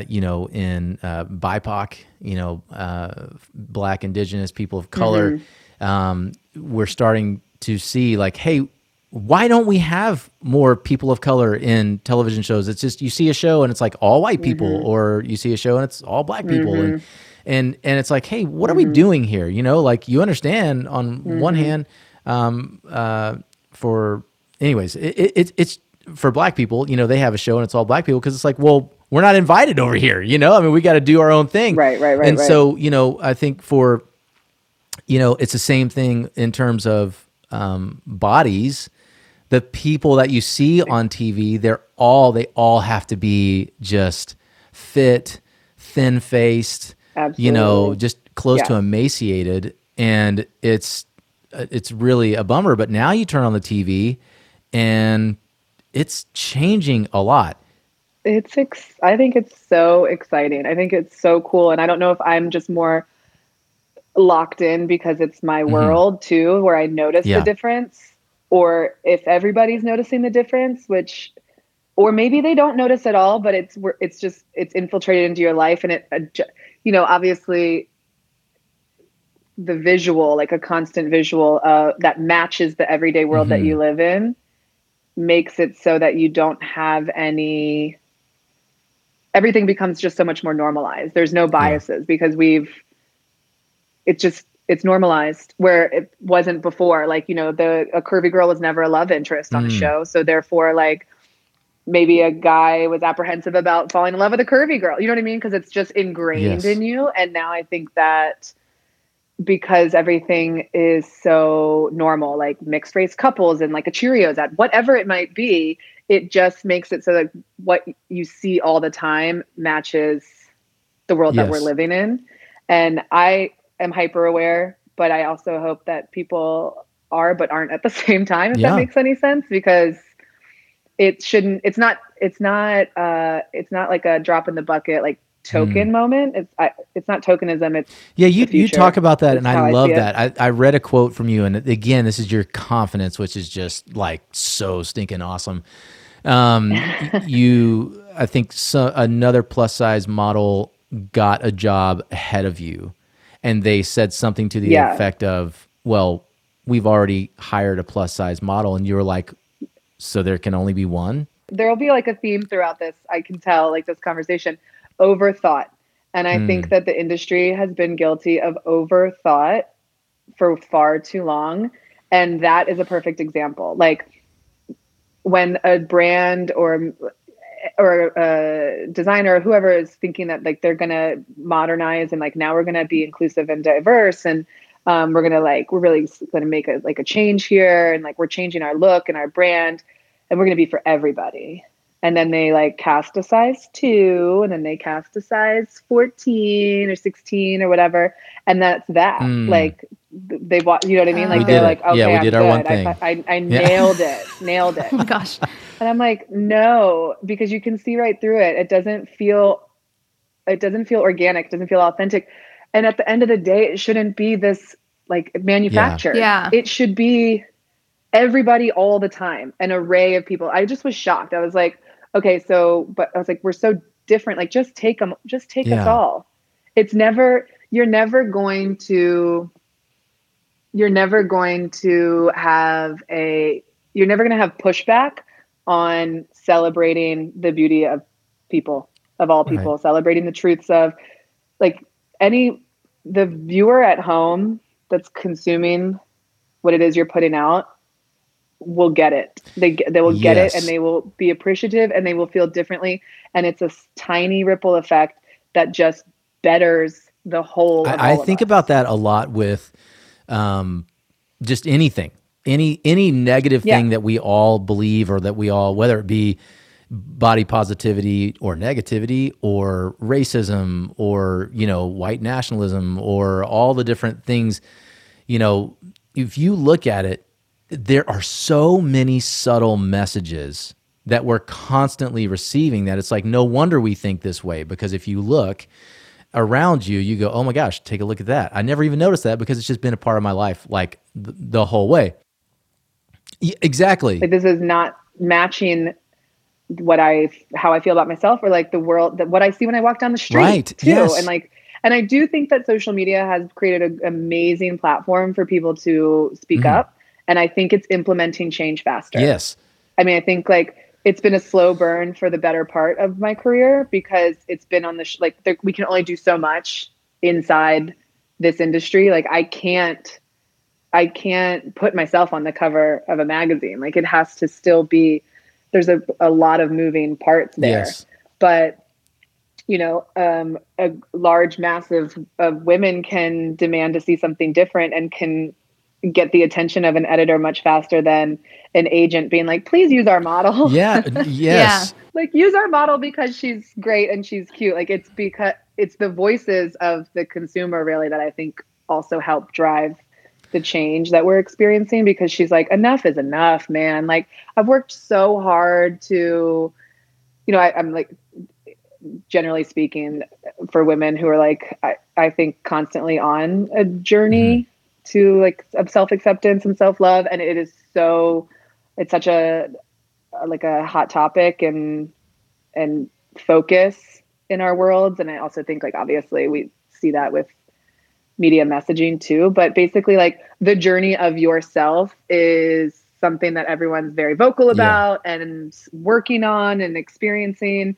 you know, in uh, BIPOC, you know, uh, Black, Indigenous, people of color. Um, we're starting to see, like, hey, why don't we have more people of color in television shows? It's just you see a show and it's like all white people, or you see a show and it's all black people, and and and it's like, hey, what are we doing here? You know, like you understand on one hand, um, uh, for anyways, it, it, it's for black people. You know, they have a show and it's all black people because it's like, well, we're not invited over here. You know, I mean, we got to do our own thing, Right, right, right, And right. so you know, I think for you know, it's the same thing in terms of um, bodies. The people that you see on TV, they're all they all have to be just fit, thin faced, you know, just close to emaciated, and it's it's really a bummer. But now you turn on the TV, and it's changing a lot. It's ex- i think it's so exciting i think it's so cool and i don't know if i'm just more locked in because it's my world too where i notice Mm-hmm. Yeah. the difference or if everybody's noticing the difference which or maybe they don't notice at all but it's it's just it's infiltrated into your life and it you know obviously the visual like a constant visual uh, that matches the everyday world that Mhm. you live in makes it so that you don't have any everything becomes just so much more normalized. There's no biases because we've it's just it's normalized where it wasn't before. Like you know the a curvy girl was never a love interest on a Mm. show. So therefore like maybe a guy was apprehensive about falling in love with a curvy girl. You know what i mean? Because it's just ingrained Yes. in you. And now i think that because everything is so normal like mixed race couples and like a cheerios ad whatever it might be it just makes it so that what you see all the time matches the world that we're living in and i am hyper aware but i also hope that people are but aren't at the same time if Yeah. that makes any sense because it shouldn't it's not it's not uh it's not like a drop in the bucket like token moment it's I, it's not tokenism it's Yeah, you you talk about that, and I I love it. that. I, I read a quote from you, and again, this is your confidence, which is just like so stinking awesome. Um, you, I think, so, another plus size model got a job ahead of you, and they said something to the Yeah. effect of, "Well, we've already hired a plus size model," and you were like, "So there can only be one." there'll be like a theme throughout this i can tell like this conversation. Overthought. And i think that the industry has been guilty of overthought for far too long. And that is a perfect example. Like when a brand or or a designer or whoever is thinking that like they're gonna modernize and like now we're gonna be inclusive and diverse and um, we're gonna like we're really gonna make a like a change here and like we're changing our look and our brand and we're gonna be for everybody. And then they like cast a size two and then they cast a size 14 or 16 or whatever. And that's that. Mm. like they want you know what i mean oh. like did they're like okay Yeah, we I'm did our good. I thing. fi- I, I, Yeah. nailed it nailed it Oh my gosh. and I'm like, no, because you can see right through it. It doesn't feel it doesn't feel organic, it doesn't feel authentic. And at the end of the day, it shouldn't be this like manufactured. Yeah. It should be everybody all the time, an array of people. I just was shocked. I was like, okay, so but I was like, we're so different. Like just take them, just take us all. It's never you're never going to you're never going to have a you're never going to have pushback on celebrating the beauty of people of all people Right. celebrating the truths of like any the viewer at home that's consuming what it is you're putting out will get it they they will get Yes. it and they will be appreciative and they will feel differently and it's a tiny ripple effect that just betters the whole I, I think about that a lot with um, just anything, any any negative Yeah. thing that we all believe or that we all, whether it be body positivity or negativity or racism or you know white nationalism or all the different things, you know, if you look at it, there are so many subtle messages that we're constantly receiving that it's like no wonder we think this way because if you look around you, you go, oh my gosh, take a look at that. I never even noticed that because it's just been a part of my life like th- the whole way. Y- exactly. like this is not matching what I how I feel about myself or like the world that what I see when I walk down the street Right, too. yes. And like and I do think that social media has created an amazing platform for people to speak mm-hmm. up. And I think it's implementing change faster. yes. I mean, I think like it's been a slow burn for the better part of my career because it's been on the sh- like there, we can only do so much inside this industry. Like I can't, I can't put myself on the cover of a magazine. Like it has to still be. There's a, a lot of moving parts there, Yes. but you know, um, a large mass of, of women can demand to see something different and can get the attention of an editor much faster than an agent being like, please use our model. Yeah. Yes. like use our model because she's great and she's cute. Like it's because it's the voices of the consumer really that I think also help drive the change that we're experiencing because she's like, enough is enough, man. Like I've worked so hard to, you know, I, I'm like generally speaking for women who are like I, I think constantly on a journey mm-hmm. To like of self-acceptance and self-love and it is so it's such a like a hot topic and and focus in our worlds. And i also think like obviously we see that with media messaging too. But basically like the journey of yourself is something that everyone's very vocal about and working on and experiencing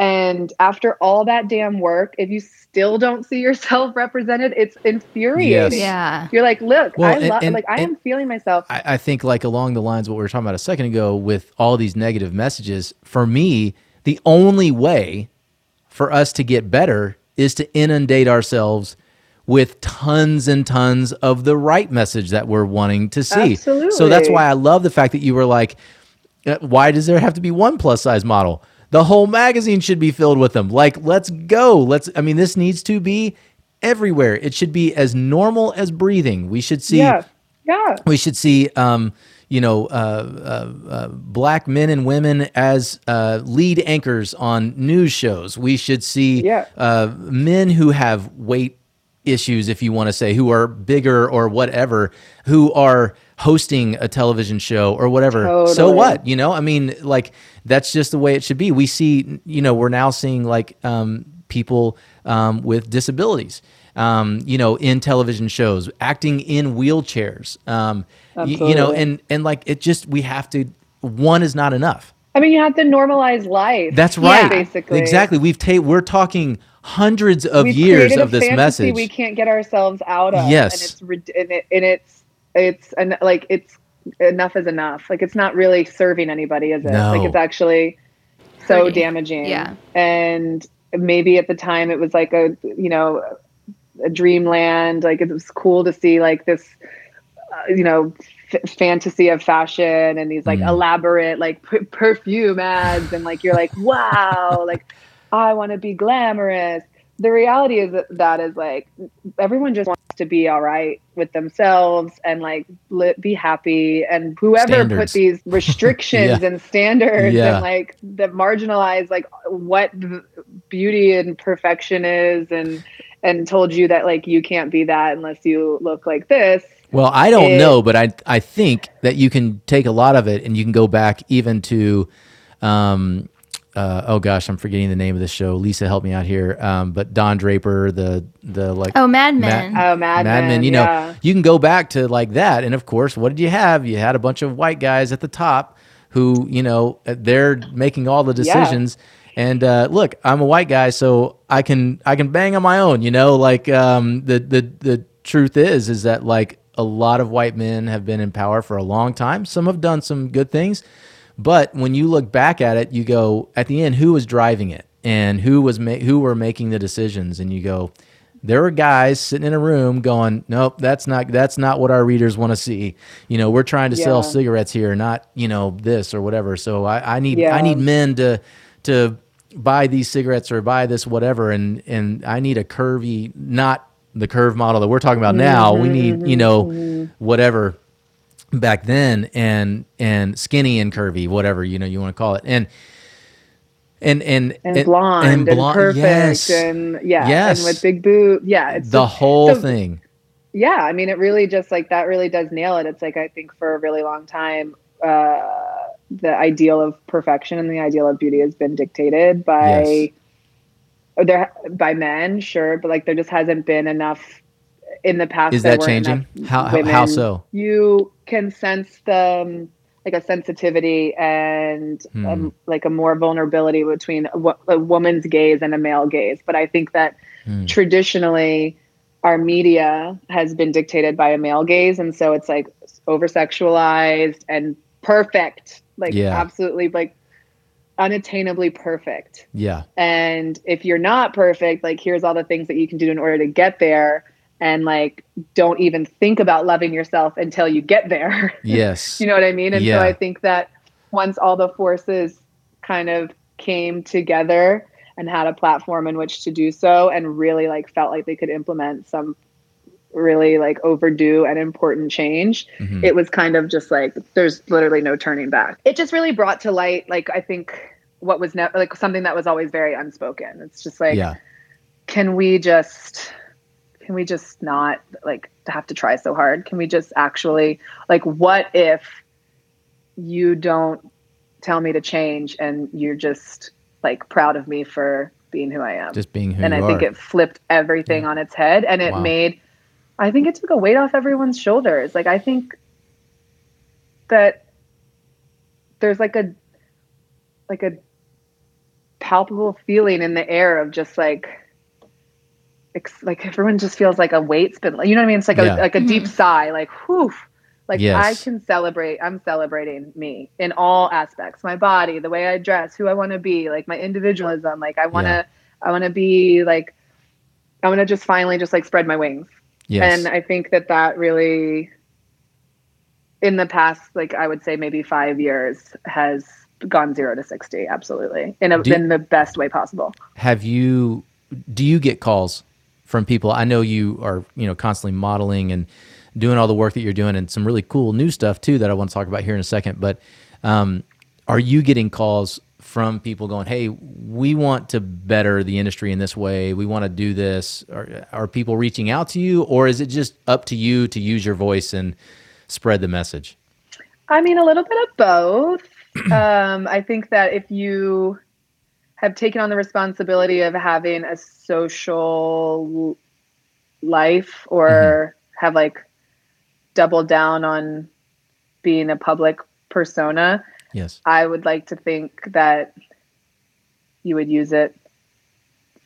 and after all that damn work if you still don't see yourself represented it's infuriating Yes. Yeah. you're like look Well, i and- love and- like i am feeling myself I, I think like along the lines of what we were talking about a second ago with all these negative messages, for me, the only way for us to get better is to inundate ourselves with tons and tons of the right message that we're wanting to see. Absolutely. So that's why I love the fact that you were like, uh, why does there have to be one plus size model? The whole magazine should be filled with them. Like, let's go. Let's, I mean, this needs to be everywhere. It should be as normal as breathing. We should see yeah yeah we should see um, you know uh, uh, uh, black men and women as uh, lead anchors on news shows we should see Yeah. uh, men who have weight issues if you want to say who are bigger or whatever who are hosting a television show or whatever so what you know i mean like that's just the way it should be we see you know we're now seeing like um, people um, with disabilities um, you know in television shows acting in wheelchairs um, y- you know and and like it just we have to one is not enough I mean, you have to normalize life. that's Yeah. right Basically. exactly we've ta- we're talking hundreds of We've years of a this message we can't get ourselves out of. Yes. and it's and, it, and it's it's and like it's enough is enough. Like it's not really serving anybody, is it? No. Like it's actually so Hurting. damaging. Yeah. and maybe at the time it was like a you know a dreamland. Like it was cool to see like this uh, you know f- fantasy of fashion and these like Mm. elaborate like p- perfume ads and like you're like wow like i want to be glamorous the reality is that, that is like everyone just wants to be all right with themselves and like li- be happy and whoever Standards. put these restrictions Yeah. and standards Yeah. and like that marginalize like what beauty and perfection is and and told you that like you can't be that unless you look like this Well, I don't It- know, but I I think that you can take a lot of it and you can go back even to, um, uh, oh gosh, I'm forgetting the name of the show. Lisa, help me out here. Um, but Don Draper, the the like Oh, Mad Ma- Men. Oh, Mad Men, You know, yeah. you can go back to like that, and of course, what did you have? You had a bunch of white guys at the top who, you know, they're making all the Yeah. decisions. And uh, look, I'm a white guy, so I can I can bang on my own. You know, like um, the the the truth is is that like a lot of white men have been in power for a long time. Some have done some good things, but when you look back at it, you go at the end, who was driving it? And who was ma- who were making the decisions, and you go, there were guys sitting in a room going, nope, that's not that's not what our readers want to see. You know, we're trying to sell cigarettes here, not you know this or whatever. So I, I need I need men to to buy these cigarettes or buy this whatever, and and I need a curvy, not the curve model that we're talking about now. We mm-hmm, need you mm-hmm, know mm-hmm. whatever back then and and skinny and curvy whatever you know you want to call it and and and and blonde and, perfect yes. and yeah Yes. and with big boot yeah it's the just- whole so- thing yeah i mean it really just like that really does nail it it's like i think for a really long time uh the ideal of perfection and the ideal of beauty has been dictated by Yes. there by men sure but like there just hasn't been enough in the past Is that changing? How- how- how so? you can sense the um, like a sensitivity and Hmm. um, like a more vulnerability between a, a woman's gaze and a male gaze but i think that Hmm. traditionally our media has been dictated by a male gaze and so it's like over sexualized and perfect like Yeah. absolutely like unattainably perfect yeah and if you're not perfect like here's all the things that you can do in order to get there and like don't even think about loving yourself until you get there. Yes. You know what i mean? And Yeah. so i think that once all the forces kind of came together and had a platform in which to do so and really like felt like they could implement some really like overdue and important change Mhm. it was kind of just like there's literally no turning back. It just really brought to light like i think what was ne- like something that was always very unspoken. It's just like yeah. can we just can we just not like have to try so hard? Can we just actually like what if you don't tell me to change and you're just like proud of me for being who i am? Just being who and i think it flipped everything on its head and it Wow. made i think it took a weight off everyone's shoulders. Like i think that there's like a like a palpable feeling in the air of just like ex- like everyone just feels like a weight's been you know what i mean? It's like Yeah. a like a deep mm-hmm. sigh like whew. Like Yes. i can celebrate i'm celebrating me in all aspects my body the way i dress who i want to be like my individualism like i want to Yeah. i want to be like i want to just finally just like spread my wings. Yes. And i think that that really in the past like i would say maybe five years has gone zero to 60 absolutely in, a, Do- in the best way possible. Have you do you get calls from people. I know you are you know constantly modeling and doing all the work that you're doing and some really cool new stuff too that i want to talk about here in a second. But um, are you getting calls from people going hey we want to better the industry in this way. We want to do this. Are, are people reaching out to you or is it just up to you to use your voice and spread the message? I mean, a little bit of both. um, I think that if you have taken on the responsibility of having a social life or mm-hmm. have like doubled down on being a public persona, yes I would like to think that you would use it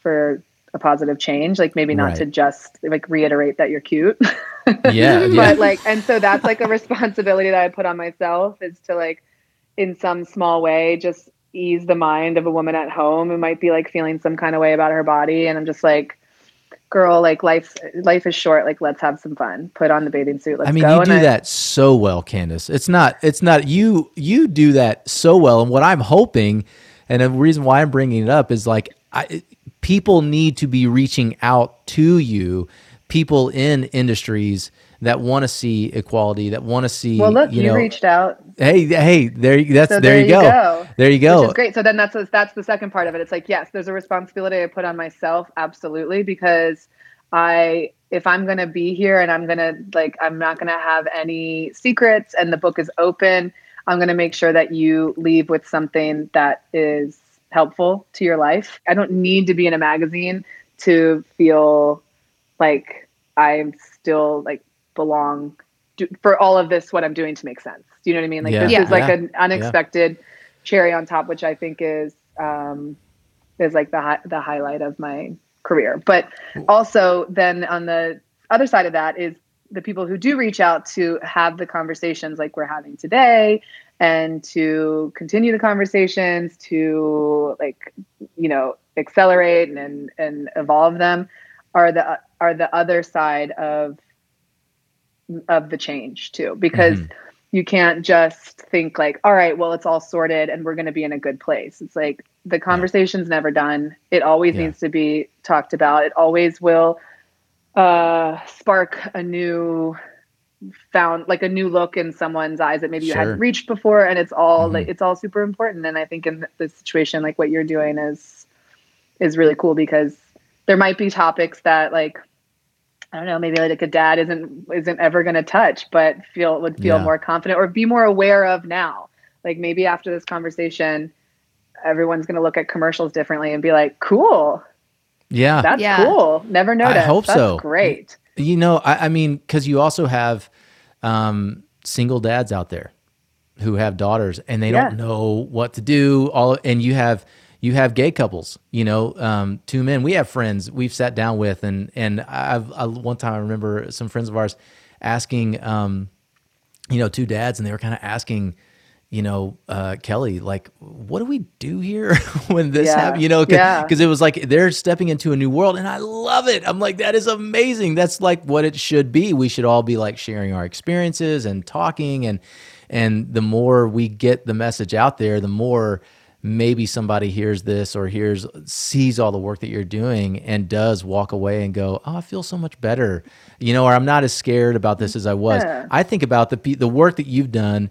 for a positive change. Like maybe not Right. to just like reiterate that you're cute. Yeah, yeah. but like, and so that's like a responsibility that I put on myself is to like, in some small way, just ease the mind of a woman at home who might be like feeling some kind of way about her body. And I'm just like, girl, like life, life is short. Like, let's have some fun. Put on the bathing suit. Let's I mean, go. you And do I- that so well, Candice. It's not. It's not you. You do that so well, and what I'm hoping, and the reason why I'm bringing it up is like, I, people need to be reaching out to you, people in industries that want to see equality, that want to see. Well, look, you, know, reached out. Hey, hey, there. That's So there, you go. There you go. Which is great. So then that's that's the second part of it. It's like yes, there's a responsibility I put on myself, absolutely, because I if I'm gonna be here and I'm gonna like I'm not gonna have any secrets and the book is open, I'm gonna make sure that you leave with something that is helpful to your life. I don't need to be in a magazine to feel like I'm still like belong do, for all of this what I'm doing to make sense. Do you know what I mean? Like Yeah. this Yeah. is like Yeah. an unexpected cherry on top, which I think is um, is like the hi- the highlight of my career. But also then on the other side of that is the people who do reach out to have the conversations like we're having today and to continue the conversations to like you know accelerate and and evolve them are the are the other side of of the change too because you can't just think like all right well it's all sorted and we're going to be in a good place it's like the conversation's never done it always Yeah. needs to be talked about it always will uh spark a new found like a new look in someone's eyes that maybe you Sure. hadn't reached before and it's all Mhm. like it's all super important and i think in this situation like what you're doing is is really cool because there might be topics that like I don't know, maybe like a dad isn't isn't ever going to touch, but feel would feel Yeah. more confident or be more aware of now. Like maybe after this conversation, everyone's going to look at commercials differently and be like, "Cool, Yeah. that's Yeah. cool. Never noticed. I hope that's so. Great. You know, I, I mean, because you also have um, single dads out there who have daughters and they Yeah. don't know what to do. All and you have you have gay couples. You know, um, two men. We have friends we've sat down with, and and I've I, one time I remember some friends of ours asking, um, you know, two dads, and they were kind of asking. You know, uh, Kelly, like, what do we do here when this Yeah. happens? You know, Yeah. because it was like they're stepping into a new world and I love it. I'm like, that is amazing. That's like what it should be. We should all be like sharing our experiences and talking and and the more we get the message out there, the more maybe somebody hears this or hears sees all the work that you're doing and does walk away and go, "Oh, I feel so much better." You know, or I'm not as scared about this as I was. I think about the the work that you've done.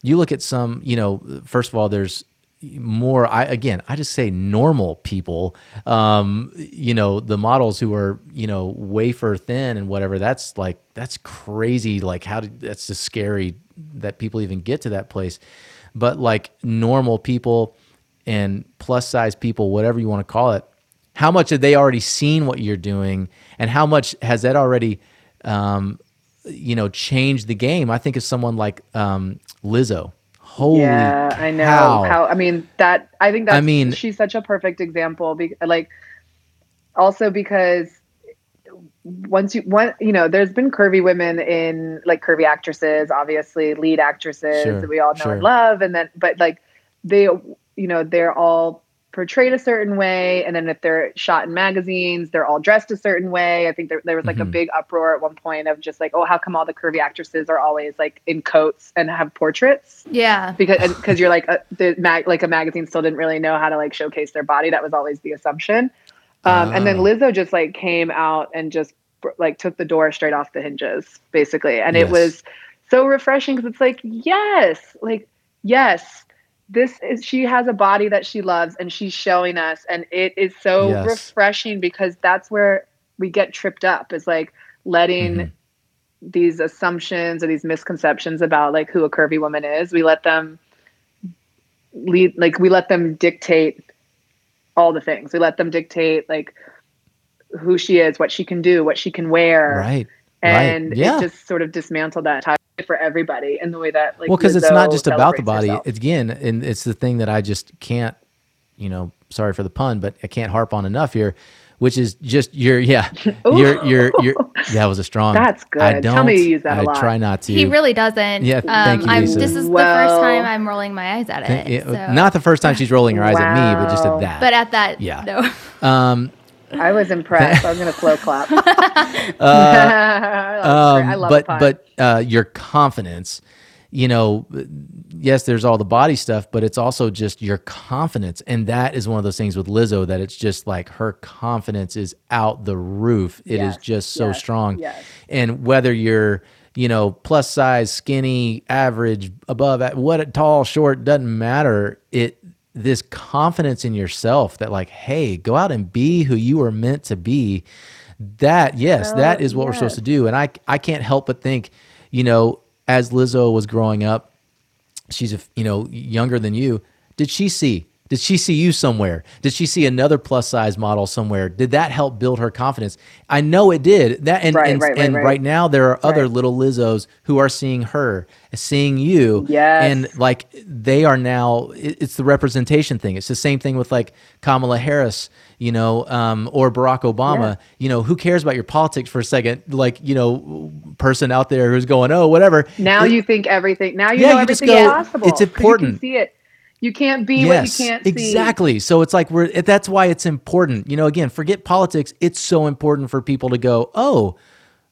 You look at some, you know, first of all, there's more i again i just say normal people um you know the models who are you know wafer thin and whatever that's like that's crazy like how did that's just scary that people even get to that place but like normal people and plus size people whatever you want to call it how much have they already seen what you're doing and how much has that already um you know changed the game i think of someone like um lizzo holy yeah, I know how. I mean that. I think that's. I mean- she's such a perfect example. Be, like, also because once you want you know there's been curvy women in like curvy actresses obviously lead actresses Sure, that we all know sure. and love and then but like they you know they're all portrayed a certain way and then if they're shot in magazines they're all dressed a certain way i think there, there was like a Mhm. big uproar at one point of just like oh how come all the curvy actresses are always like in coats and have portraits Yeah. because because you're like a, the mag like a magazine still didn't really know how to like showcase their body. That was always the assumption. Um, And then Oh. Lizzo just like came out and just like took the door straight off the hinges, basically. And Yes. it was so refreshing because it's like yes, like yes, this is she has a body that she loves and she's showing us, and it is so Yes. refreshing because that's where we get tripped up is like letting Mhm. these assumptions or these misconceptions about like who a curvy woman is we let them lead like we let them dictate all the things we let them dictate like who she is what she can do what she can wear right and right. yeah it just sort of dismantled that tie for everybody in the way that like well because it's not just about the body herself. again and it's the thing that i just can't you know sorry for the pun but i can't harp on enough here which is just your yeah your your your that was a strong That's good. i Tell don't me you use that a i lot. try not to He really doesn't. Yeah, thank you, I'm, This is the first time I'm rolling my eyes at it. Yeah, so- not the first time she's rolling her eyes at me but just at that But at that, Yeah. no. um i was impressed i was gonna slow clap uh, I Um, love but a but uh, your confidence, you know, yes, there's all the body stuff, but it's also just your confidence, and that is one of those things with Lizzo that it's just like her confidence is out the roof. It is Yes, just so yes, strong, yes. and whether you're you know plus size, skinny, average, above, what tall, short doesn't matter. It this confidence in yourself that like, hey, go out and be who you are meant to be. That yes oh, that is what we're supposed to do. And i i can't help but think you know as lizzo was growing up she's a you know younger than you did she see Did she see you somewhere? Did she see another plus size model somewhere? Did that help build her confidence? I know it did. That and Right, and, right, right, and right. right now there are other little Lizzos who are seeing her, seeing you, Yes. and like they are now. It's the representation thing. It's the same thing with like Kamala Harris, you know, um, or Barack Obama. Yeah. You know, who cares about your politics for a second? Like you know, person out there who's going, oh, whatever. Now It- you think everything. Now you Yeah, know you just everything is go, possible. it's important. You can see it. You can't be what you can't see. exactly. So it's like we're that's why it's important. You know, again, forget politics. It's so important for people to go, "Oh,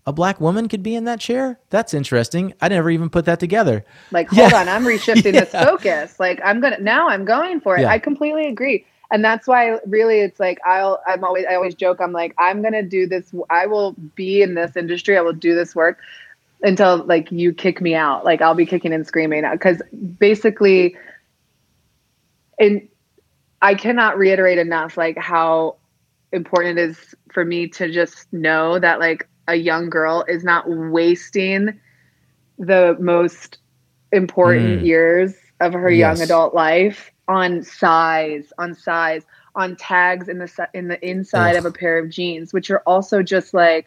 a black woman could be in that chair? That's interesting. I never even put that together." Like, hold Yeah. on, I'm reshifting this focus. Like, I'm gonna now. I'm going for it. Yeah. I completely agree, and that's why really it's like I'll. I'm always. I always joke. I'm like, I'm gonna do this. I will be in this industry. I will do this work until like you kick me out. Like I'll be kicking and screaming because basically, and I cannot reiterate enough like how important it is for me to just know that like a young girl is not wasting the most important Mm. years of her Yes. young adult life on size, on size, on tags in the in the inside Ugh. of a pair of jeans, which are also just like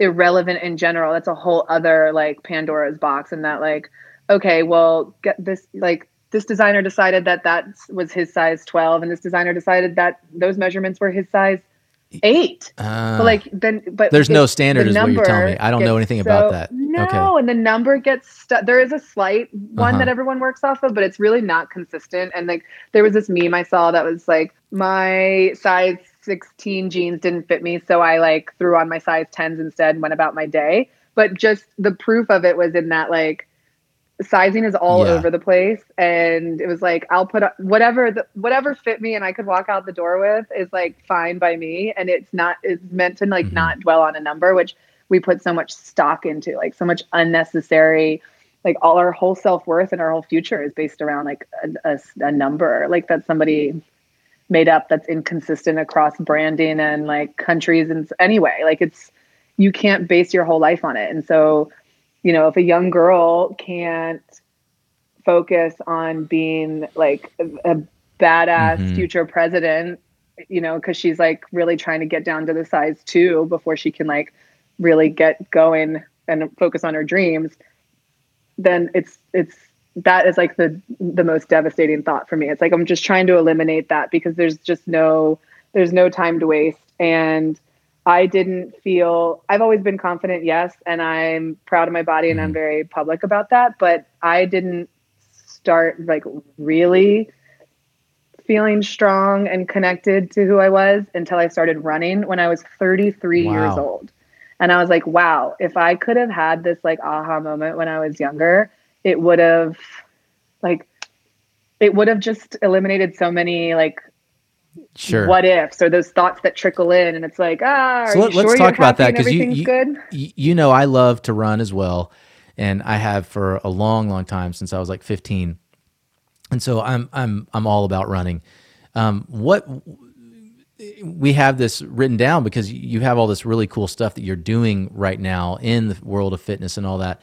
irrelevant in general. That's a whole other like Pandora's box, and that like, okay, well, get this like this designer decided that that was his size 12 and this designer decided that those measurements were his size 8 Uh, but like then but there's no standard the is what you're telling me. I don't know anything about that. no Okay. and the number gets stuck there is a slight one Uh-huh. that everyone works off of but it's really not consistent and like there was this meme i saw that was like my size 16 jeans didn't fit me so i like threw on my size 10s instead and went about my day but just the proof of it was in that like sizing is all Yeah. over the place and it was like i'll put up whatever the, whatever fit me and i could walk out the door with is like fine by me and it's not it's meant to like Mhm. not dwell on a number which we put so much stock into like so much unnecessary like all our whole self-worth and our whole future is based around like a, a- a number like that somebody made up that's inconsistent across branding and like countries and anyway like it's you can't base your whole life on it and so you know if a young girl can't focus on being like a, a badass Mhm. future president you know because she's like really trying to get down to the size two before she can like really get going and focus on her dreams then it's it's that is like the the most devastating thought for me it's like i'm just trying to eliminate that because there's just no there's no time to waste and i didn't feel i've always been confident yes and i'm proud of my body and i'm Mhm. very public about that but i didn't start like really feeling strong and connected to who i was until i started running when i was 33 years old and i was like wow if i could have had this like aha moment when i was younger it would have like it would have just eliminated so many like Sure. what ifs or those thoughts that trickle in and it's like ah are So you let- sure let's you're talk about that because you, you, good you know I love to run as well, and I have for a long, long time since I was like 15, and so I'm I'm I'm all about running. Um, what we have this written down because you have all this really cool stuff that you're doing right now in the world of fitness and all that.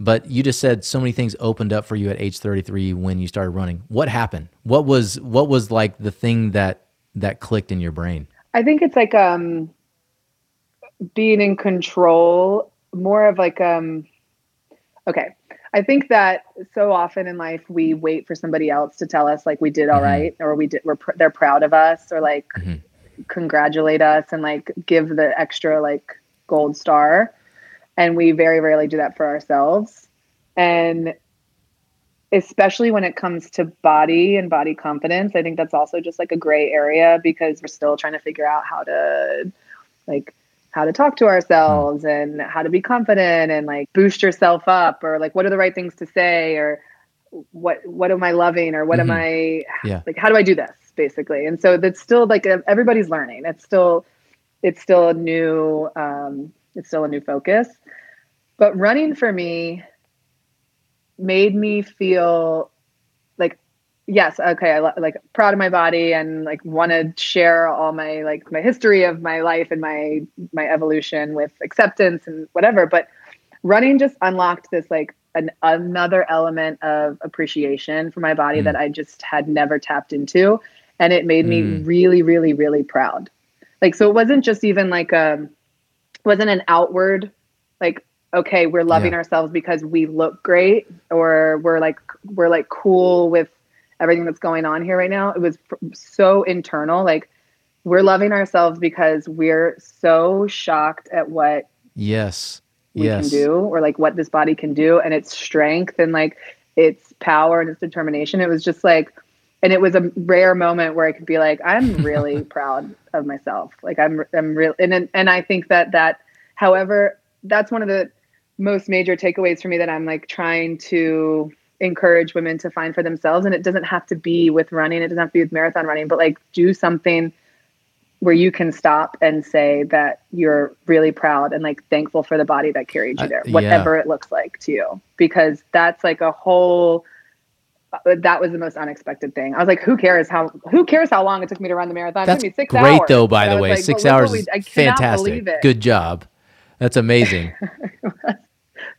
But you just said so many things opened up for you at age 33 when you started running. What happened? What was what was like the thing that that clicked in your brain? I think it's like um being in control, more of like um okay. I think that so often in life we wait for somebody else to tell us like we did all Mhm. right or we did we're pr- they're proud of us or like Mhm. congratulate us and like give the extra like gold star and we very rarely do that for ourselves. And especially when it comes to body and body confidence i think that's also just like a gray area because we're still trying to figure out how to like how to talk to ourselves and how to be confident and like boost yourself up or like what are the right things to say or what what am i loving or what am Mhm. i Yeah. like how do i do this basically? And so that's still like everybody's learning. It's still it's still a new um it's still a new focus but running for me made me feel like yes okay i like proud of my body and like want to share all my like my history of my life and my my evolution with acceptance and whatever. But running just unlocked this like an, another element of appreciation for my body Mm. that i just had never tapped into. And it made me really really really proud. Like so it wasn't just even like um wasn't an outward like okay we're loving Yeah. ourselves because we look great or we're like we're like cool with everything that's going on here right now it was f- so internal like we're loving ourselves because we're so shocked at what Yes. we yes. can do or like what this body can do and its strength and like its power and its determination it was just like and it was a rare moment where i could be like i'm really proud of myself like i'm i'm real and- and i think that that however that's one of the most major takeaways for me that i'm like trying to encourage women to find for themselves and it doesn't have to be with running it doesn't have to be with marathon running but like do something where you can stop and say that you're really proud and like thankful for the body that carried you Uh, there, yeah. whatever it looks like to you, because that's like a whole. uh, That was the most unexpected thing. I was like, "Who cares how? Who cares how long it took me to run the marathon? That's it took me six great, hours." though. By the way, like, six "But look what hours we- is fantastic. Good job. That's amazing.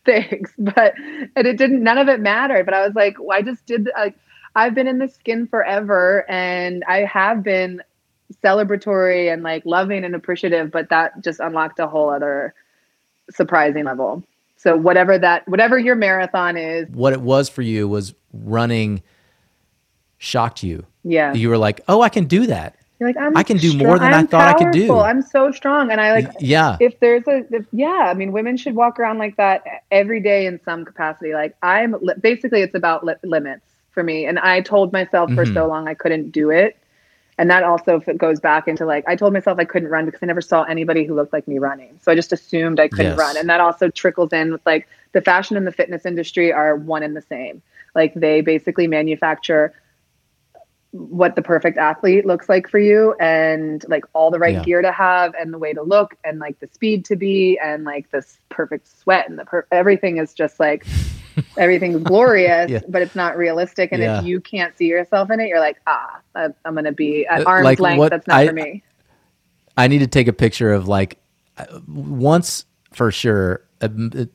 Thanks, but and it didn't. None of it mattered. But I was like, well, I just did. Like, I've been in this skin forever, and I have been celebratory and like loving and appreciative. But that just unlocked a whole other surprising level. So whatever that, whatever your marathon is, what it was for you was running shocked you. yeah, You were like, "Oh, I can do that." You're like, I'm I can do strong- more than I I'm thought I could do. powerful. I'm so strong, and I like yeah. if there's a if, yeah i mean women should walk around like that every day in some capacity like i'm li- basically it's about li- limits for me and i told myself for Mhm. so long i couldn't do it and that also if it goes back into like i told myself i couldn't run because i never saw anybody who looked like me running so i just assumed i couldn't Yes. run and that also trickles in with like the fashion and the fitness industry are one and the same like they basically manufacture what the perfect athlete looks like for you and like all the right Yeah. gear to have and the way to look and like the speed to be and like this perfect sweat and the per- everything is just like everything's glorious Yeah. but it's not realistic and Yeah. if you can't see yourself in it you're like ah i'm gonna be at Uh, arm's like length what that's not I- for me I need to take a picture of like uh, once for sure. uh,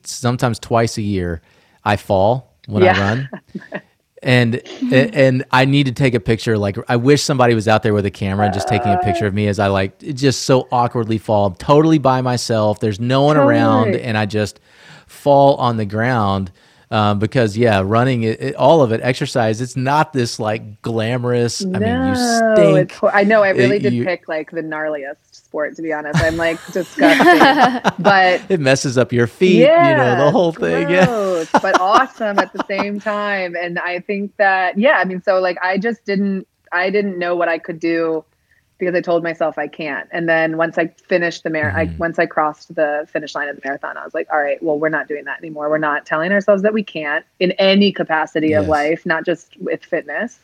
sometimes twice a year. I fall when I run, and mm-hmm. and I need to take a picture. Like I wish somebody was out there with a camera and just taking a picture of me as I like just so awkwardly fall, totally by myself. There's no one around, and I just fall on the ground. Um, because yeah, running it, it- all of it, exercise. It's not this like glamorous. I mean, you No, stink. I know. I really It- did you- pick like the gnarliest sport, to be honest. I'm like disgusting, but it messes up your feet. yeah, you know the whole thing. Yeah. but awesome at the same time. And I think that yeah, I mean, so like I just didn't, I didn't know what I could do because I told myself I can't. And then once I finished the mar, I Mm-hmm. once I crossed the finish line of the marathon, I was like, all right, well, we're not doing that anymore. We're not telling ourselves that we can't in any capacity of life, not just with fitness.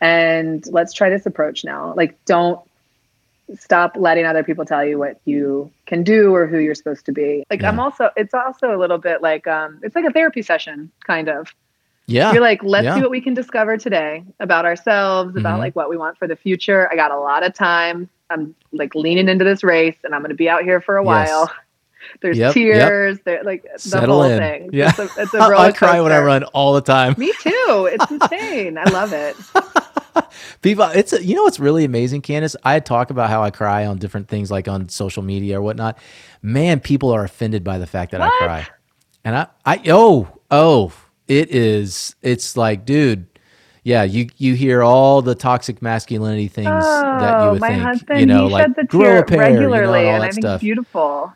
And let's try this approach now. Like, don't stop letting other people tell you what you can do or who you're supposed to be. Like, I'm also, it's also a little bit like, um, it's like a therapy session, kind of. Yeah. You're like, let's yeah. see what we can discover today about ourselves, about Mhm. like what we want for the future. I got a lot of time. I'm like leaning into this race and I'm going to be out here for a Yes. while. There's Yep, yep. tears. There, like the Settle whole in. thing. Yeah. It's a, it's a I cry when I run all the time. Me too. It's insane. I love it. People, it's a, you know what's really amazing, Candice. I talk about how I cry on different things, like on social media or whatnot. Man, people are offended by the fact that I cry, and I, I, oh, oh, it is. It's like, dude, yeah, you you hear all the toxic masculinity things that you Oh, would my think, husband, you know, like the grow a pair, regularly, you know, and and I think stuff. it's beautiful.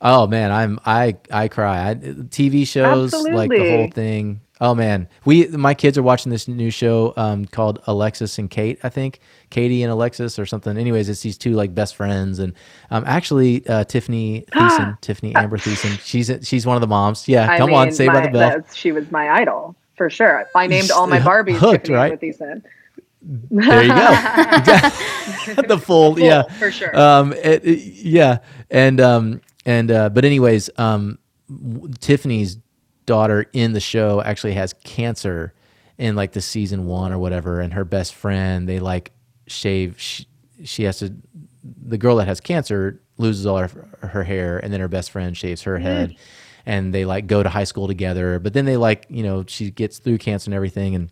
Oh man, I'm I I cry. I, TV shows like the whole thing. Oh man, we my kids are watching this new show um, called Alexis and Kate. I think Katie and Alexis or something. Anyways, it's these two like best friends, and um, actually uh, Tiffani Thiessen, Tiffani Amber Thiessen. She's she's one of the moms. Yeah, I come mean, on, Saved by the Bell. She was my idol for sure. I named all my Barbies Hooked, Tiffani right? Amber Thiessen. There you go. the full, yeah, for sure. Um, it- it- yeah, and um, and uh, but anyways, um, Tiffani's daughter in the show actually has cancer in like the season one or whatever, and her best friend they like shave. She, she has to. The girl that has cancer loses all her her hair, and then her best friend shaves her mm-hmm. head, and they like go to high school together. But then they like you know she gets through cancer and everything, and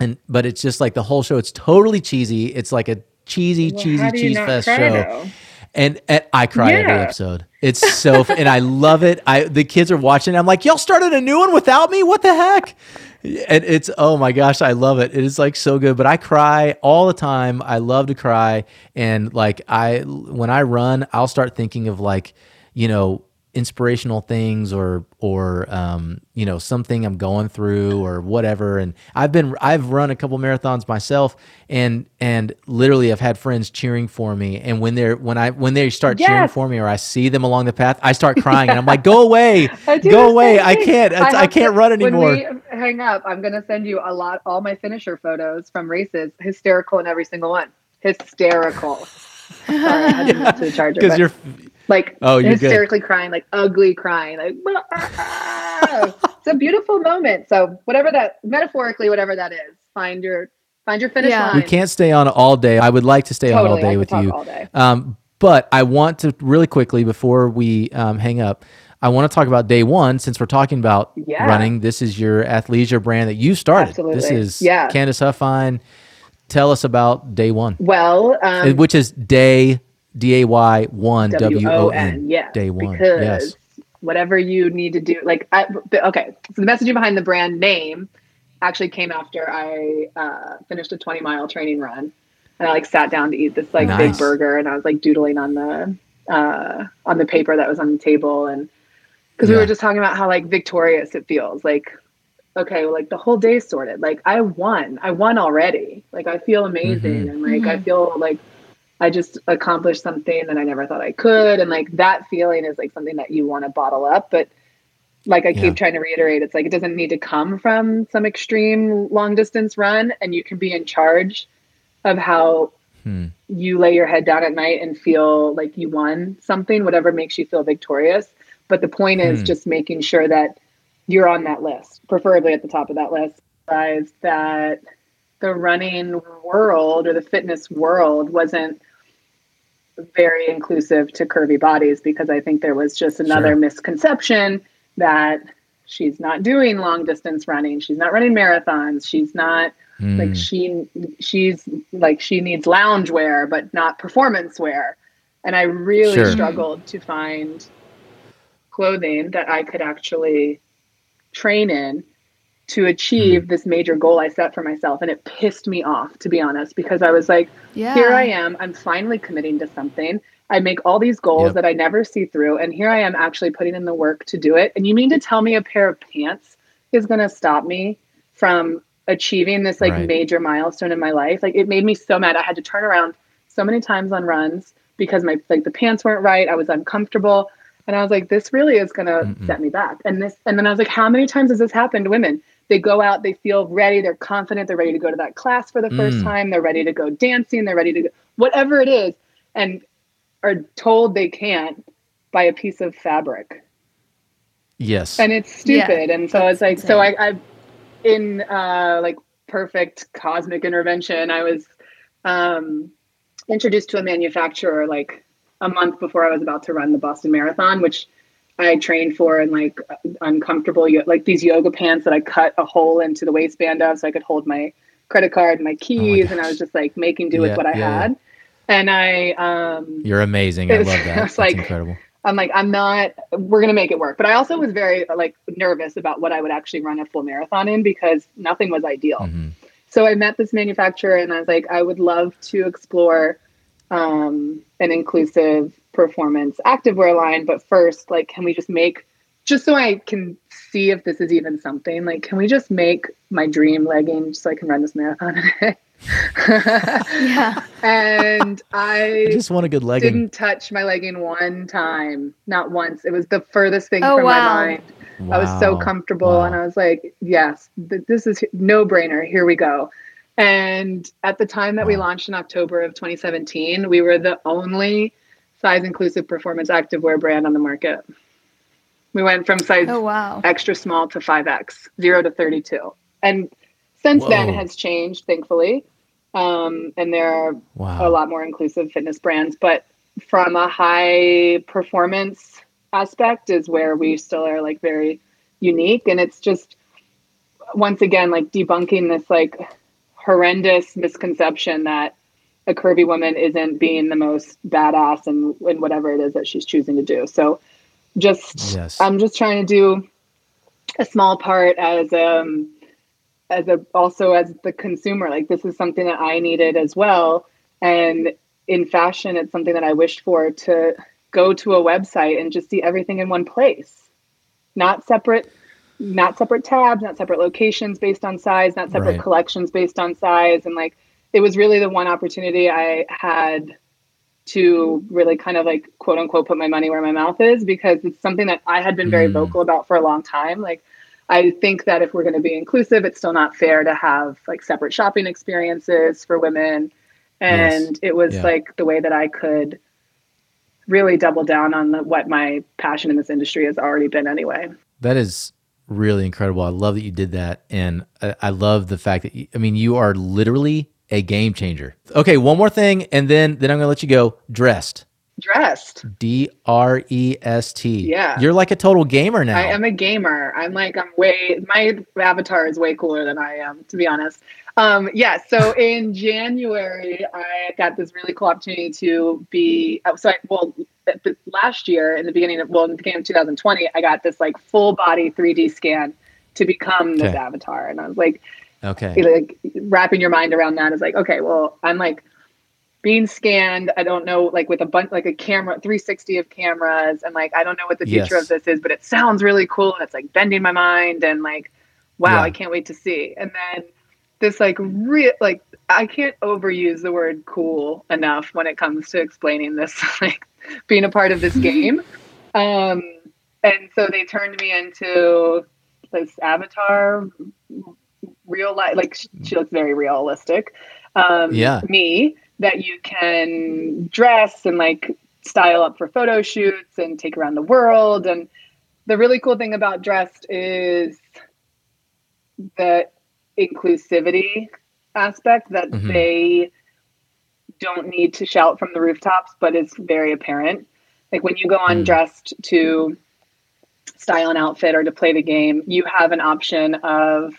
and but it's just like the whole show. It's totally cheesy. It's like a cheesy, Well, cheesy how do you cheese fest show. though? And, and I cry every episode. It's so, f- and I love it. I the kids are watching. I'm like, y'all started a new one without me. What the heck? And it's oh my gosh, I love it. It is like so good. But I cry all the time. I love to cry, and like I when I run, I'll start thinking of like you know inspirational things or or um, you know something I'm going through or whatever. And I've been I've run a couple marathons myself, and and literally I've had friends cheering for me. And when they're when I when they start cheering for me or I see them along the path, I start crying and I'm like, go away, go away. same I can't. I, I can't to- run anymore. When we hang up, I'm gonna send you a lot, all my finisher photos from races. Hysterical in every single one. Hysterical. Sorry, I had to move to the charger. Because but, you're like Oh, you're good. hysterically crying, like ugly crying, like it's a beautiful moment. So whatever that metaphorically, whatever that is, find your find your finish Yeah. line. we can't stay on all day. I would like to stay on all Totally, I day with you. all day. Um, but I want to really quickly before we um, hang up. I want to talk about Day Won since we're talking about Yeah. running. This is your athleisure brand that you started. This is Yeah. Candice Huffine. Tell us about Day Won, Well, um, which is day D A Y one W O N. Yeah, Day Won. Because Yes. whatever you need to do, like, I, okay. So the messaging behind the brand name actually came after I uh, finished a 20 mile training run, and I like sat down to eat this like Nice. big burger, and I was like doodling on the uh, on the paper that was on the table, and because we were just talking about how like victorious it feels, like. Okay, well, like the whole day's sorted. Like I won. I won already. Like I feel amazing, Mhm. and like I feel like I just accomplished something that I never thought I could. And like that feeling is like something that you want to bottle up. But like I Yeah. keep trying to reiterate, it's like it doesn't need to come from some extreme long distance run. And you can be in charge of how Hmm. you lay your head down at night and feel like you won something, whatever makes you feel victorious. But the point is Hmm. just making sure that you're on that list, preferably at the top of that list. Realize that the running world or the fitness world wasn't very inclusive to curvy bodies because I think there was just another Sure. misconception that she's not doing long distance running, she's not running marathons, she's not Mm. like she she's like she needs lounge wear but not performance wear. And I really Sure. struggled to find clothing that I could actually train in to mm-hmm. achieve this major goal I set for myself. And it pissed me off, to be honest, because I was like, Yeah. here I am. I'm finally committing to something. I make all these goals Yep. that I never see through. And here I am actually putting in the work to do it. And you mean to tell me a pair of pants is going to stop me from achieving this like Right. major milestone in my life? Like it made me so mad. I had to turn around so many times on runs because my like the pants weren't right. I was uncomfortable. And I was like, this really is going to set me back. And this, and then I was like, how many times has this happened to women? They go out, they feel ready, they're confident, they're ready to go to that class for the first Mm. time, they're ready to go dancing, they're ready to go, whatever it is, and are told they can't by a piece of fabric. Yes. And it's stupid. and so it's like, so. I, I, in uh, like perfect cosmic intervention, I was um, introduced to a manufacturer like a month before I was about to run the Boston Marathon, which I trained for in like uncomfortable, like these yoga pants that I cut a hole into the waistband of so I could hold my credit card and my keys. and I was just like making do Yeah, with what I yeah, yeah. had. And I, um, You're amazing. I love that. it's That's like- incredible. I'm like, I'm not, we're going to make it work. But I also was very like nervous about what I would actually run a full marathon in because nothing was ideal. Mhm. So I met this manufacturer and I was like, I would love to explore um, an inclusive performance activewear line. But first, like, can we just make, just so I can see if this is even something, like, can we just make my dream legging so I can run this marathon in it? Yeah. and I I just want a good legging. didn't touch my legging one time, not once. It was the furthest thing Oh, from wow. my mind. I was so comfortable, Wow. and I was like, "Yes, th- this is no brainer. Here we go." And at the time that we launched in October of 2017, we were the only size inclusive performance activewear brand on the market. We went from size Oh wow. extra small to 5x, 0 to 32. And since then Whoa. has changed, thankfully. Um, and there are Wow. a lot more inclusive fitness brands, but from a high performance aspect is where we still are like very unique. And it's just once again like debunking this like horrendous misconception that a curvy woman isn't being the most badass and in, in whatever it is that she's choosing to do. So just Yes. I'm just trying to do a small part as um as a also as the consumer. Like this is something that I needed as well. And in fashion, it's something that I wished for to go to a website and just see everything in one place. Not separate not separate tabs, not separate locations based on size, not separate Right. collections based on size. And like it was really the one opportunity I had to really kind of like quote unquote put my money where my mouth is because it's something that I had been very Mm. vocal about for a long time. Like I think that if we're going to be inclusive, it's still not fair to have like separate shopping experiences for women. And Yes. it was Yeah. like the way that I could really double down on the, what my passion in this industry has already been anyway. That is really incredible. I love that you did that, and I, I love the fact that you, I mean you are literally a game changer. Okay, one more thing, and then then I'm gonna let you go. Drest, Drest. D R E S T. Yeah. you're like a total gamer now. I am a gamer. I'm like I'm way my avatar is way cooler than I am, to be honest. Um, yeah. So in January, I got this really cool opportunity to be. uh, So I well, last year in the beginning of well in the beginning of 2020, I got this like full body 3D scan to become this Okay. avatar, and I was like, okay. like wrapping your mind around that is like, okay, well, I'm like being scanned. I don't know, like with a bunch, like a camera, 360 of cameras, and like I don't know what the future Yes. of this is, but it sounds really cool, and it's like bending my mind, and like, wow, Yeah. I can't wait to see. And then this like real, like I can't overuse the word cool enough when it comes to explaining this, like being a part of this game. Um, and so they turned me into this avatar real life like she, she looks very realistic um Yeah. me that you can dress and like style up for photo shoots and take around the world and the really cool thing about Drest is the inclusivity aspect that Mhm. they don't need to shout from the rooftops but it's very apparent like when you go on Mm. Drest to style an outfit or to play the game you have an option of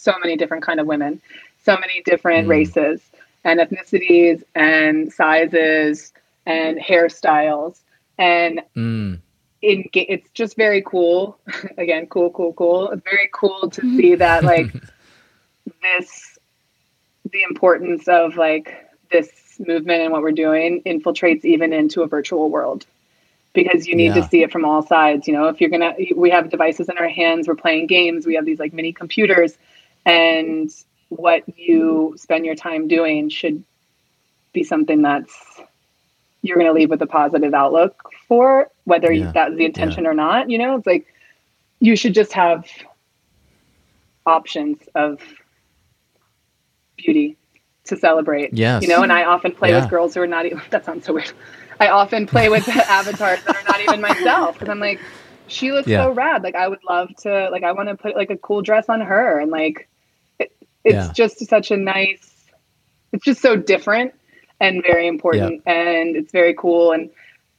so many different kind of women so many different Mm. races and ethnicities and sizes and hairstyles. And Mm, in it's just very cool. Again cool cool cool. It's very cool to see that like this the importance of like this movement and what we're doing infiltrates even into a virtual world. Because you need Yeah. to see it from all sides you know? If you're gonna we have devices in our hands we're playing games we have these like mini computers and what you spend your time doing should be something that's you're going to leave with a positive outlook for whether Yeah. that's the intention or not you know it's like you should just have options of beauty to celebrate Yes. you know and i often play Yeah. with girls who are not even that sounds so weird i often play with avatars that are not even myself because i'm like she looks Yeah. so rad like i would love to like i want to put like a cool dress on her and like it's Yeah. just such a nice it's just so different and very important and it's very cool and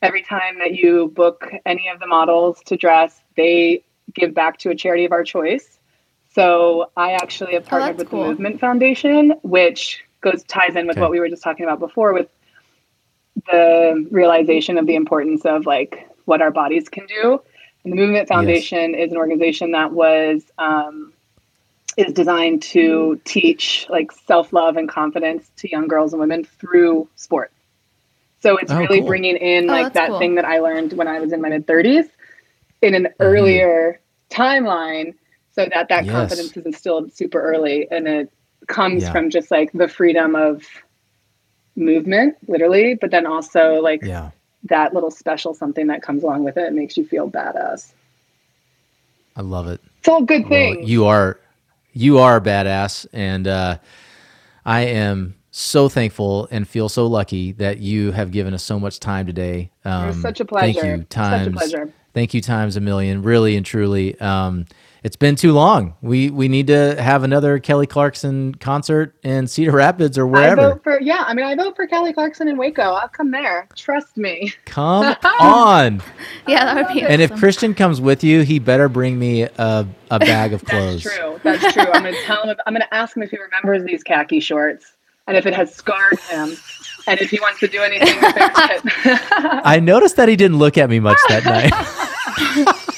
every time that you book any of the models to dress they give back to a charity of our choice so i actually have partnered that's with cool. the movement foundation which goes ties in with Okay. what we were just talking about before with the realization of the importance of like what our bodies can do and the movement foundation is an organization that was um, is designed to teach like self-love and confidence to young girls and women through sport so it's Oh, really cool. bringing in Oh, like that's that cool. thing that i learned when i was in my mid 30s in Mm-hmm. an earlier timeline so that that Yes. confidence is instilled super early and it comes Yeah. from just like the freedom of movement literally but then also like yeah, that little special something that comes along with it and makes you feel badass I love it. it's all good Well, things you are you are a badass, and uh, I am so thankful and feel so lucky that you have given us so much time today. Um, It was such a pleasure. Thank you Such a times. pleasure. Thank you times a million, really and truly. Um, it's been too long. We we need to have another Kelly Clarkson concert in Cedar Rapids or wherever. I wherever. vote for yeah. I mean, I vote for Kelly Clarkson in Waco. I'll come there. Trust me. Come on. Yeah, that would be And if. Christian comes with you, he better bring me a, a bag of clothes. That's true. That's true. I'm gonna tell him. If, I'm gonna ask him if he remembers these khaki shorts and if it has scarred him, and if he wants to do anything to it. I noticed that he didn't look at me much that night.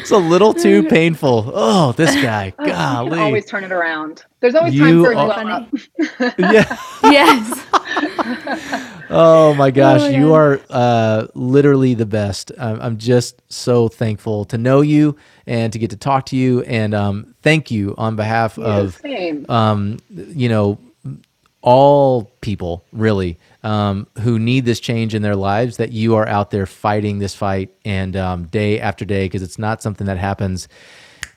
It's a little too painful. Oh, this guy. Golly. always turn it around. There's always You time for a are- yeah. yes. Oh my gosh, Oh, you are uh, literally the best. I'm, I'm just so thankful to know you and to get to talk to you. And um, thank you on behalf of Same. um, you know, all people really um, who need this change in their lives, that you are out there fighting this fight and um, day after day, because it's not something that happens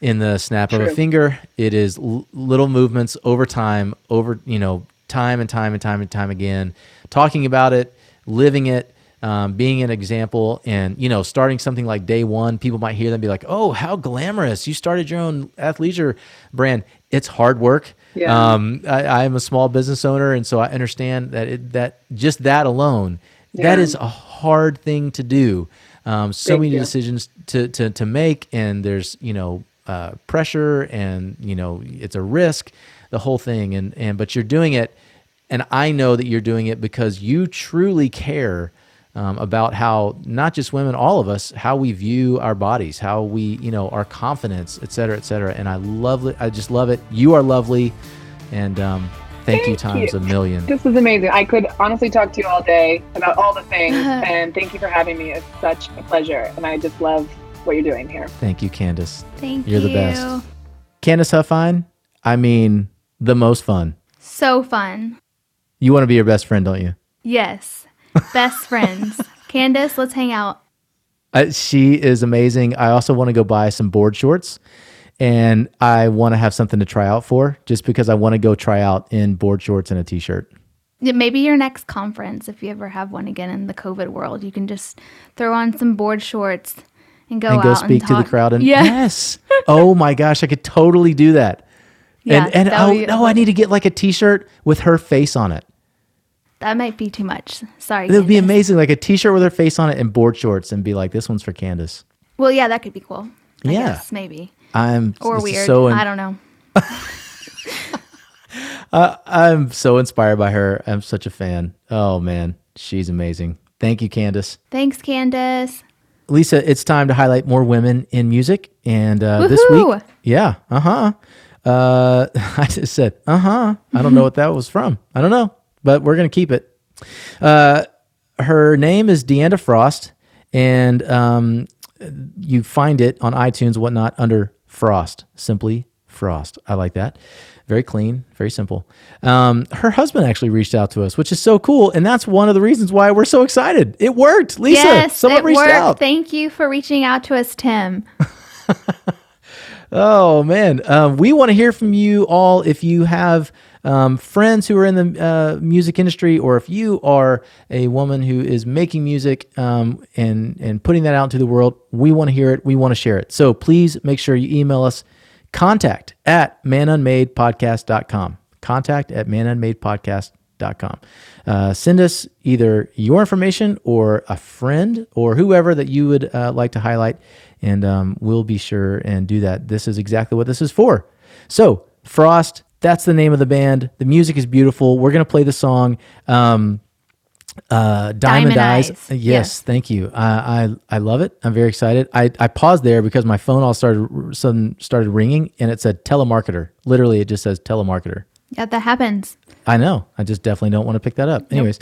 in the snap of a finger. It is l- little movements over time, over, you know, time and time and time and time again, talking about it, living it. Um, being an example and you know starting something like Day Won people might hear them be like oh how glamorous you started your own athleisure brand it's hard work Yeah. um, I, I'm a small business owner, and so I understand that it, that just that alone, that Yeah. is a hard thing to do. Um, so Big many deal. decisions to, to to make, and there's you know uh, pressure, and you know it's a risk, the whole thing, and and but you're doing it, and I know that you're doing it because you truly care. Um, about how not just women, all of us, how we view our bodies, how we, you know, our confidence, et cetera, et cetera. And I love it. I just love it. You are lovely. And um, thank, you times you. a million. This is amazing. I could honestly talk to you all day about all the things, and thank you for having me. It's such a pleasure, and I just love what you're doing here. Thank you, Candice. Thank You're you. the best. Candice Huffine, I mean, the most fun. So fun. You want to be your best friend, don't you? Yes. Best friends. Candice, let's hang out. Uh, she is amazing. I also want to go buy some board shorts and I want to have something to try out for just because I want to go try out in board shorts and a t shirt. Maybe your next conference, if you ever have one again in the COVID world, you can just throw on some board shorts and go and out go speak to the crowd. And yeah, yes. oh my gosh, I could totally do that. Yeah, and and oh no, I need to get like a t shirt with her face on it. That might be too much. Sorry, It would be amazing, like a T-shirt with her face on it and board shorts, and be like, "This one's for Candice." Well, yeah, that could be cool. I Yeah. guess, maybe I'm or weird. So in- I don't know. I'm so inspired by her. I'm such a fan. Oh man, she's amazing. Thank you, Candice. Thanks, Candice. Lisa, it's time to highlight more women in music. And uh, this week, yeah, uh huh. Uh, I just said, uh huh. I don't know what that was from. I don't know, but we're gonna keep it. Uh, her name is Deanna Frost, and um, you find it on iTunes, whatnot, under Frost. Simply Frost. I like that. Very clean, very simple. Um, her husband actually reached out to us, which is so cool, and that's one of the reasons why we're so excited. It worked, Lisa. yes, someone it reached worked. out. Thank you for reaching out to us, Tim. Oh man, um, we want to hear from you all. If you have um, friends who are in the uh, music industry, or if you are a woman who is making music um, and and putting that out into the world, we want to hear it. We want to share it. So please make sure you email us contact at manunmadepodcast.com. Contact at manunmadepodcast.com. Uh, send us either your information or a friend or whoever that you would uh, like to highlight, and um, we'll be sure and do that. This is exactly what this is for. So, Frost, that's the name of the band. The music is beautiful. We're going to play the song. Um, uh, Diamond, Diamond Eyes. Eyes. Yes, Yes. thank you. I, I I love it. I'm very excited. I, I paused there because my phone all started sudden started ringing and it said telemarketer. Literally, it just says telemarketer. Yeah, that happens. I know. I just definitely don't want to pick that up. Anyways,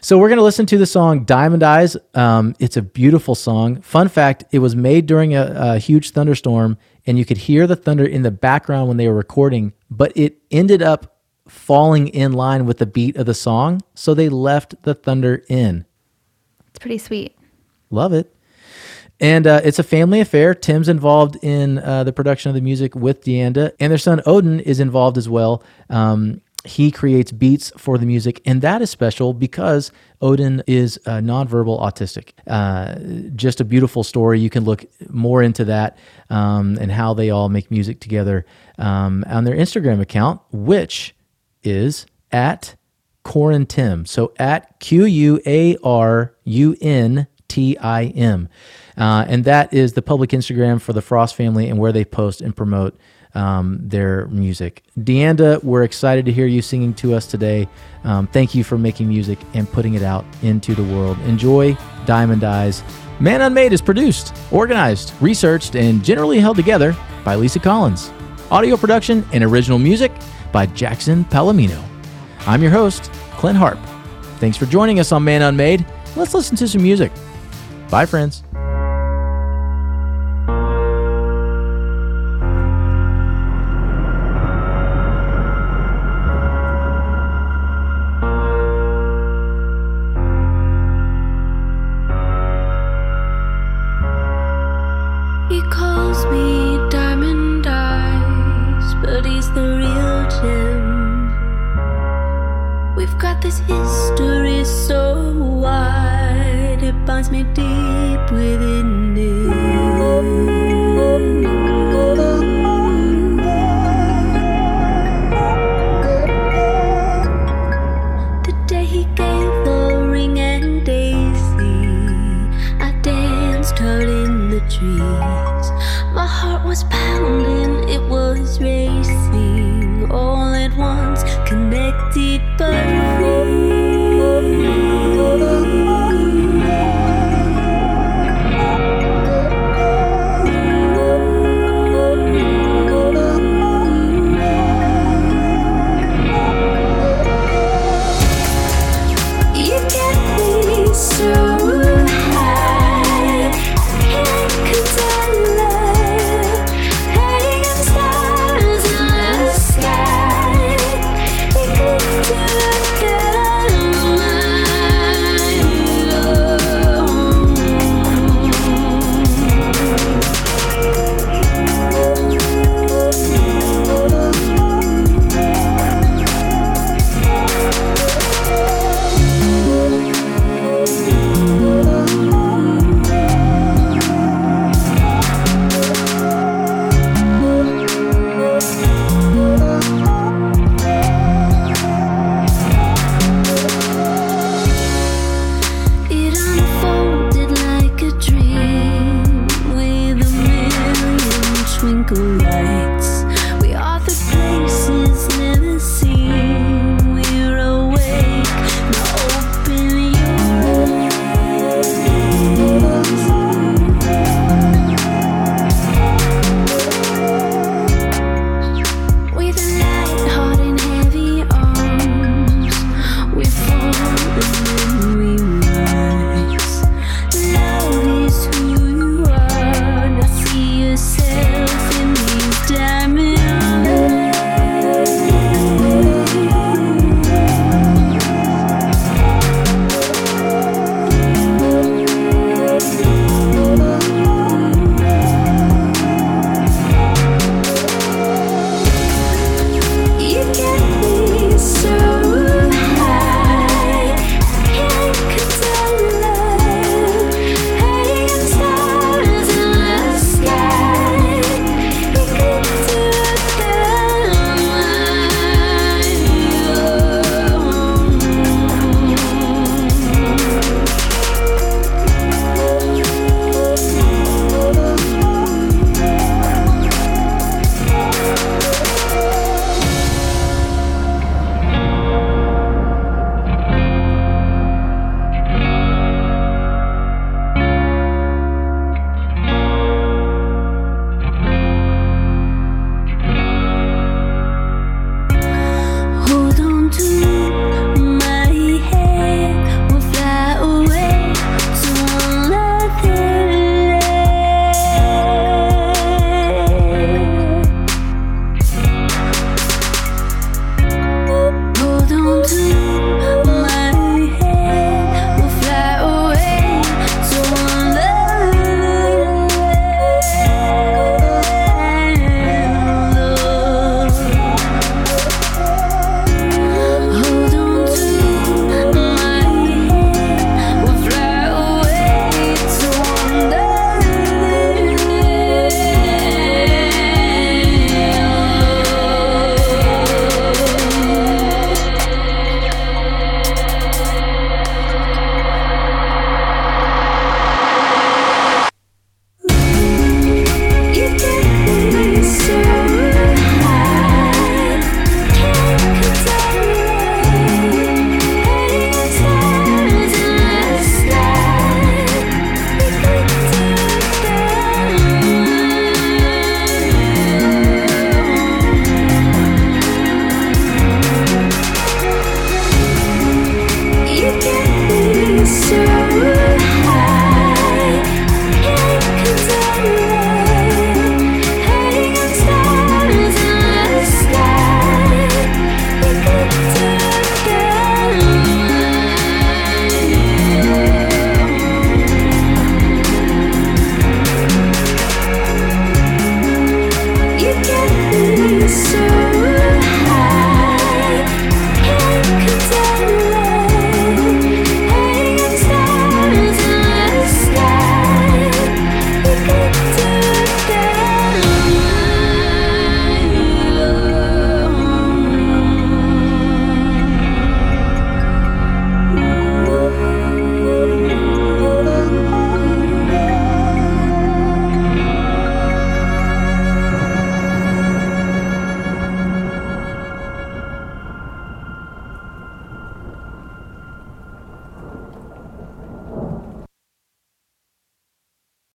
so we're gonna listen to the song "Diamond Eyes." Um, it's a beautiful song. Fun fact: it was made during a, a huge thunderstorm, and you could hear the thunder in the background when they were recording. But it ended up falling in line with the beat of the song, so they left the thunder in. It's pretty sweet. Love it. And uh, it's a family affair. Tim's involved in uh, the production of the music with Deanda, and their son Odin is involved as well. Um, he creates beats for the music, and that is special because Odin is uh, nonverbal autistic. Uh, just a beautiful story. You can look more into that um, and how they all make music together um, on their Instagram account, which is at Corin Tim. So at Q U A R U N T I M. Uh, and that is the public Instagram for the Frost family and where they post and promote um, their music. Deanda, we're excited to hear you singing to us today. Um, thank you for making music and putting it out into the world. Enjoy Diamond Eyes. Man Unmade is produced, organized, researched, and generally held together by Lisa Collins. Audio production and original music by Jackson Palomino. I'm your host, Clint Harp. Thanks for joining us on Man Unmade. Let's listen to some music. Bye, friends. He gave the ring and Daisy, I danced out in the trees. My heart was pounding, it was racing all at once, connected but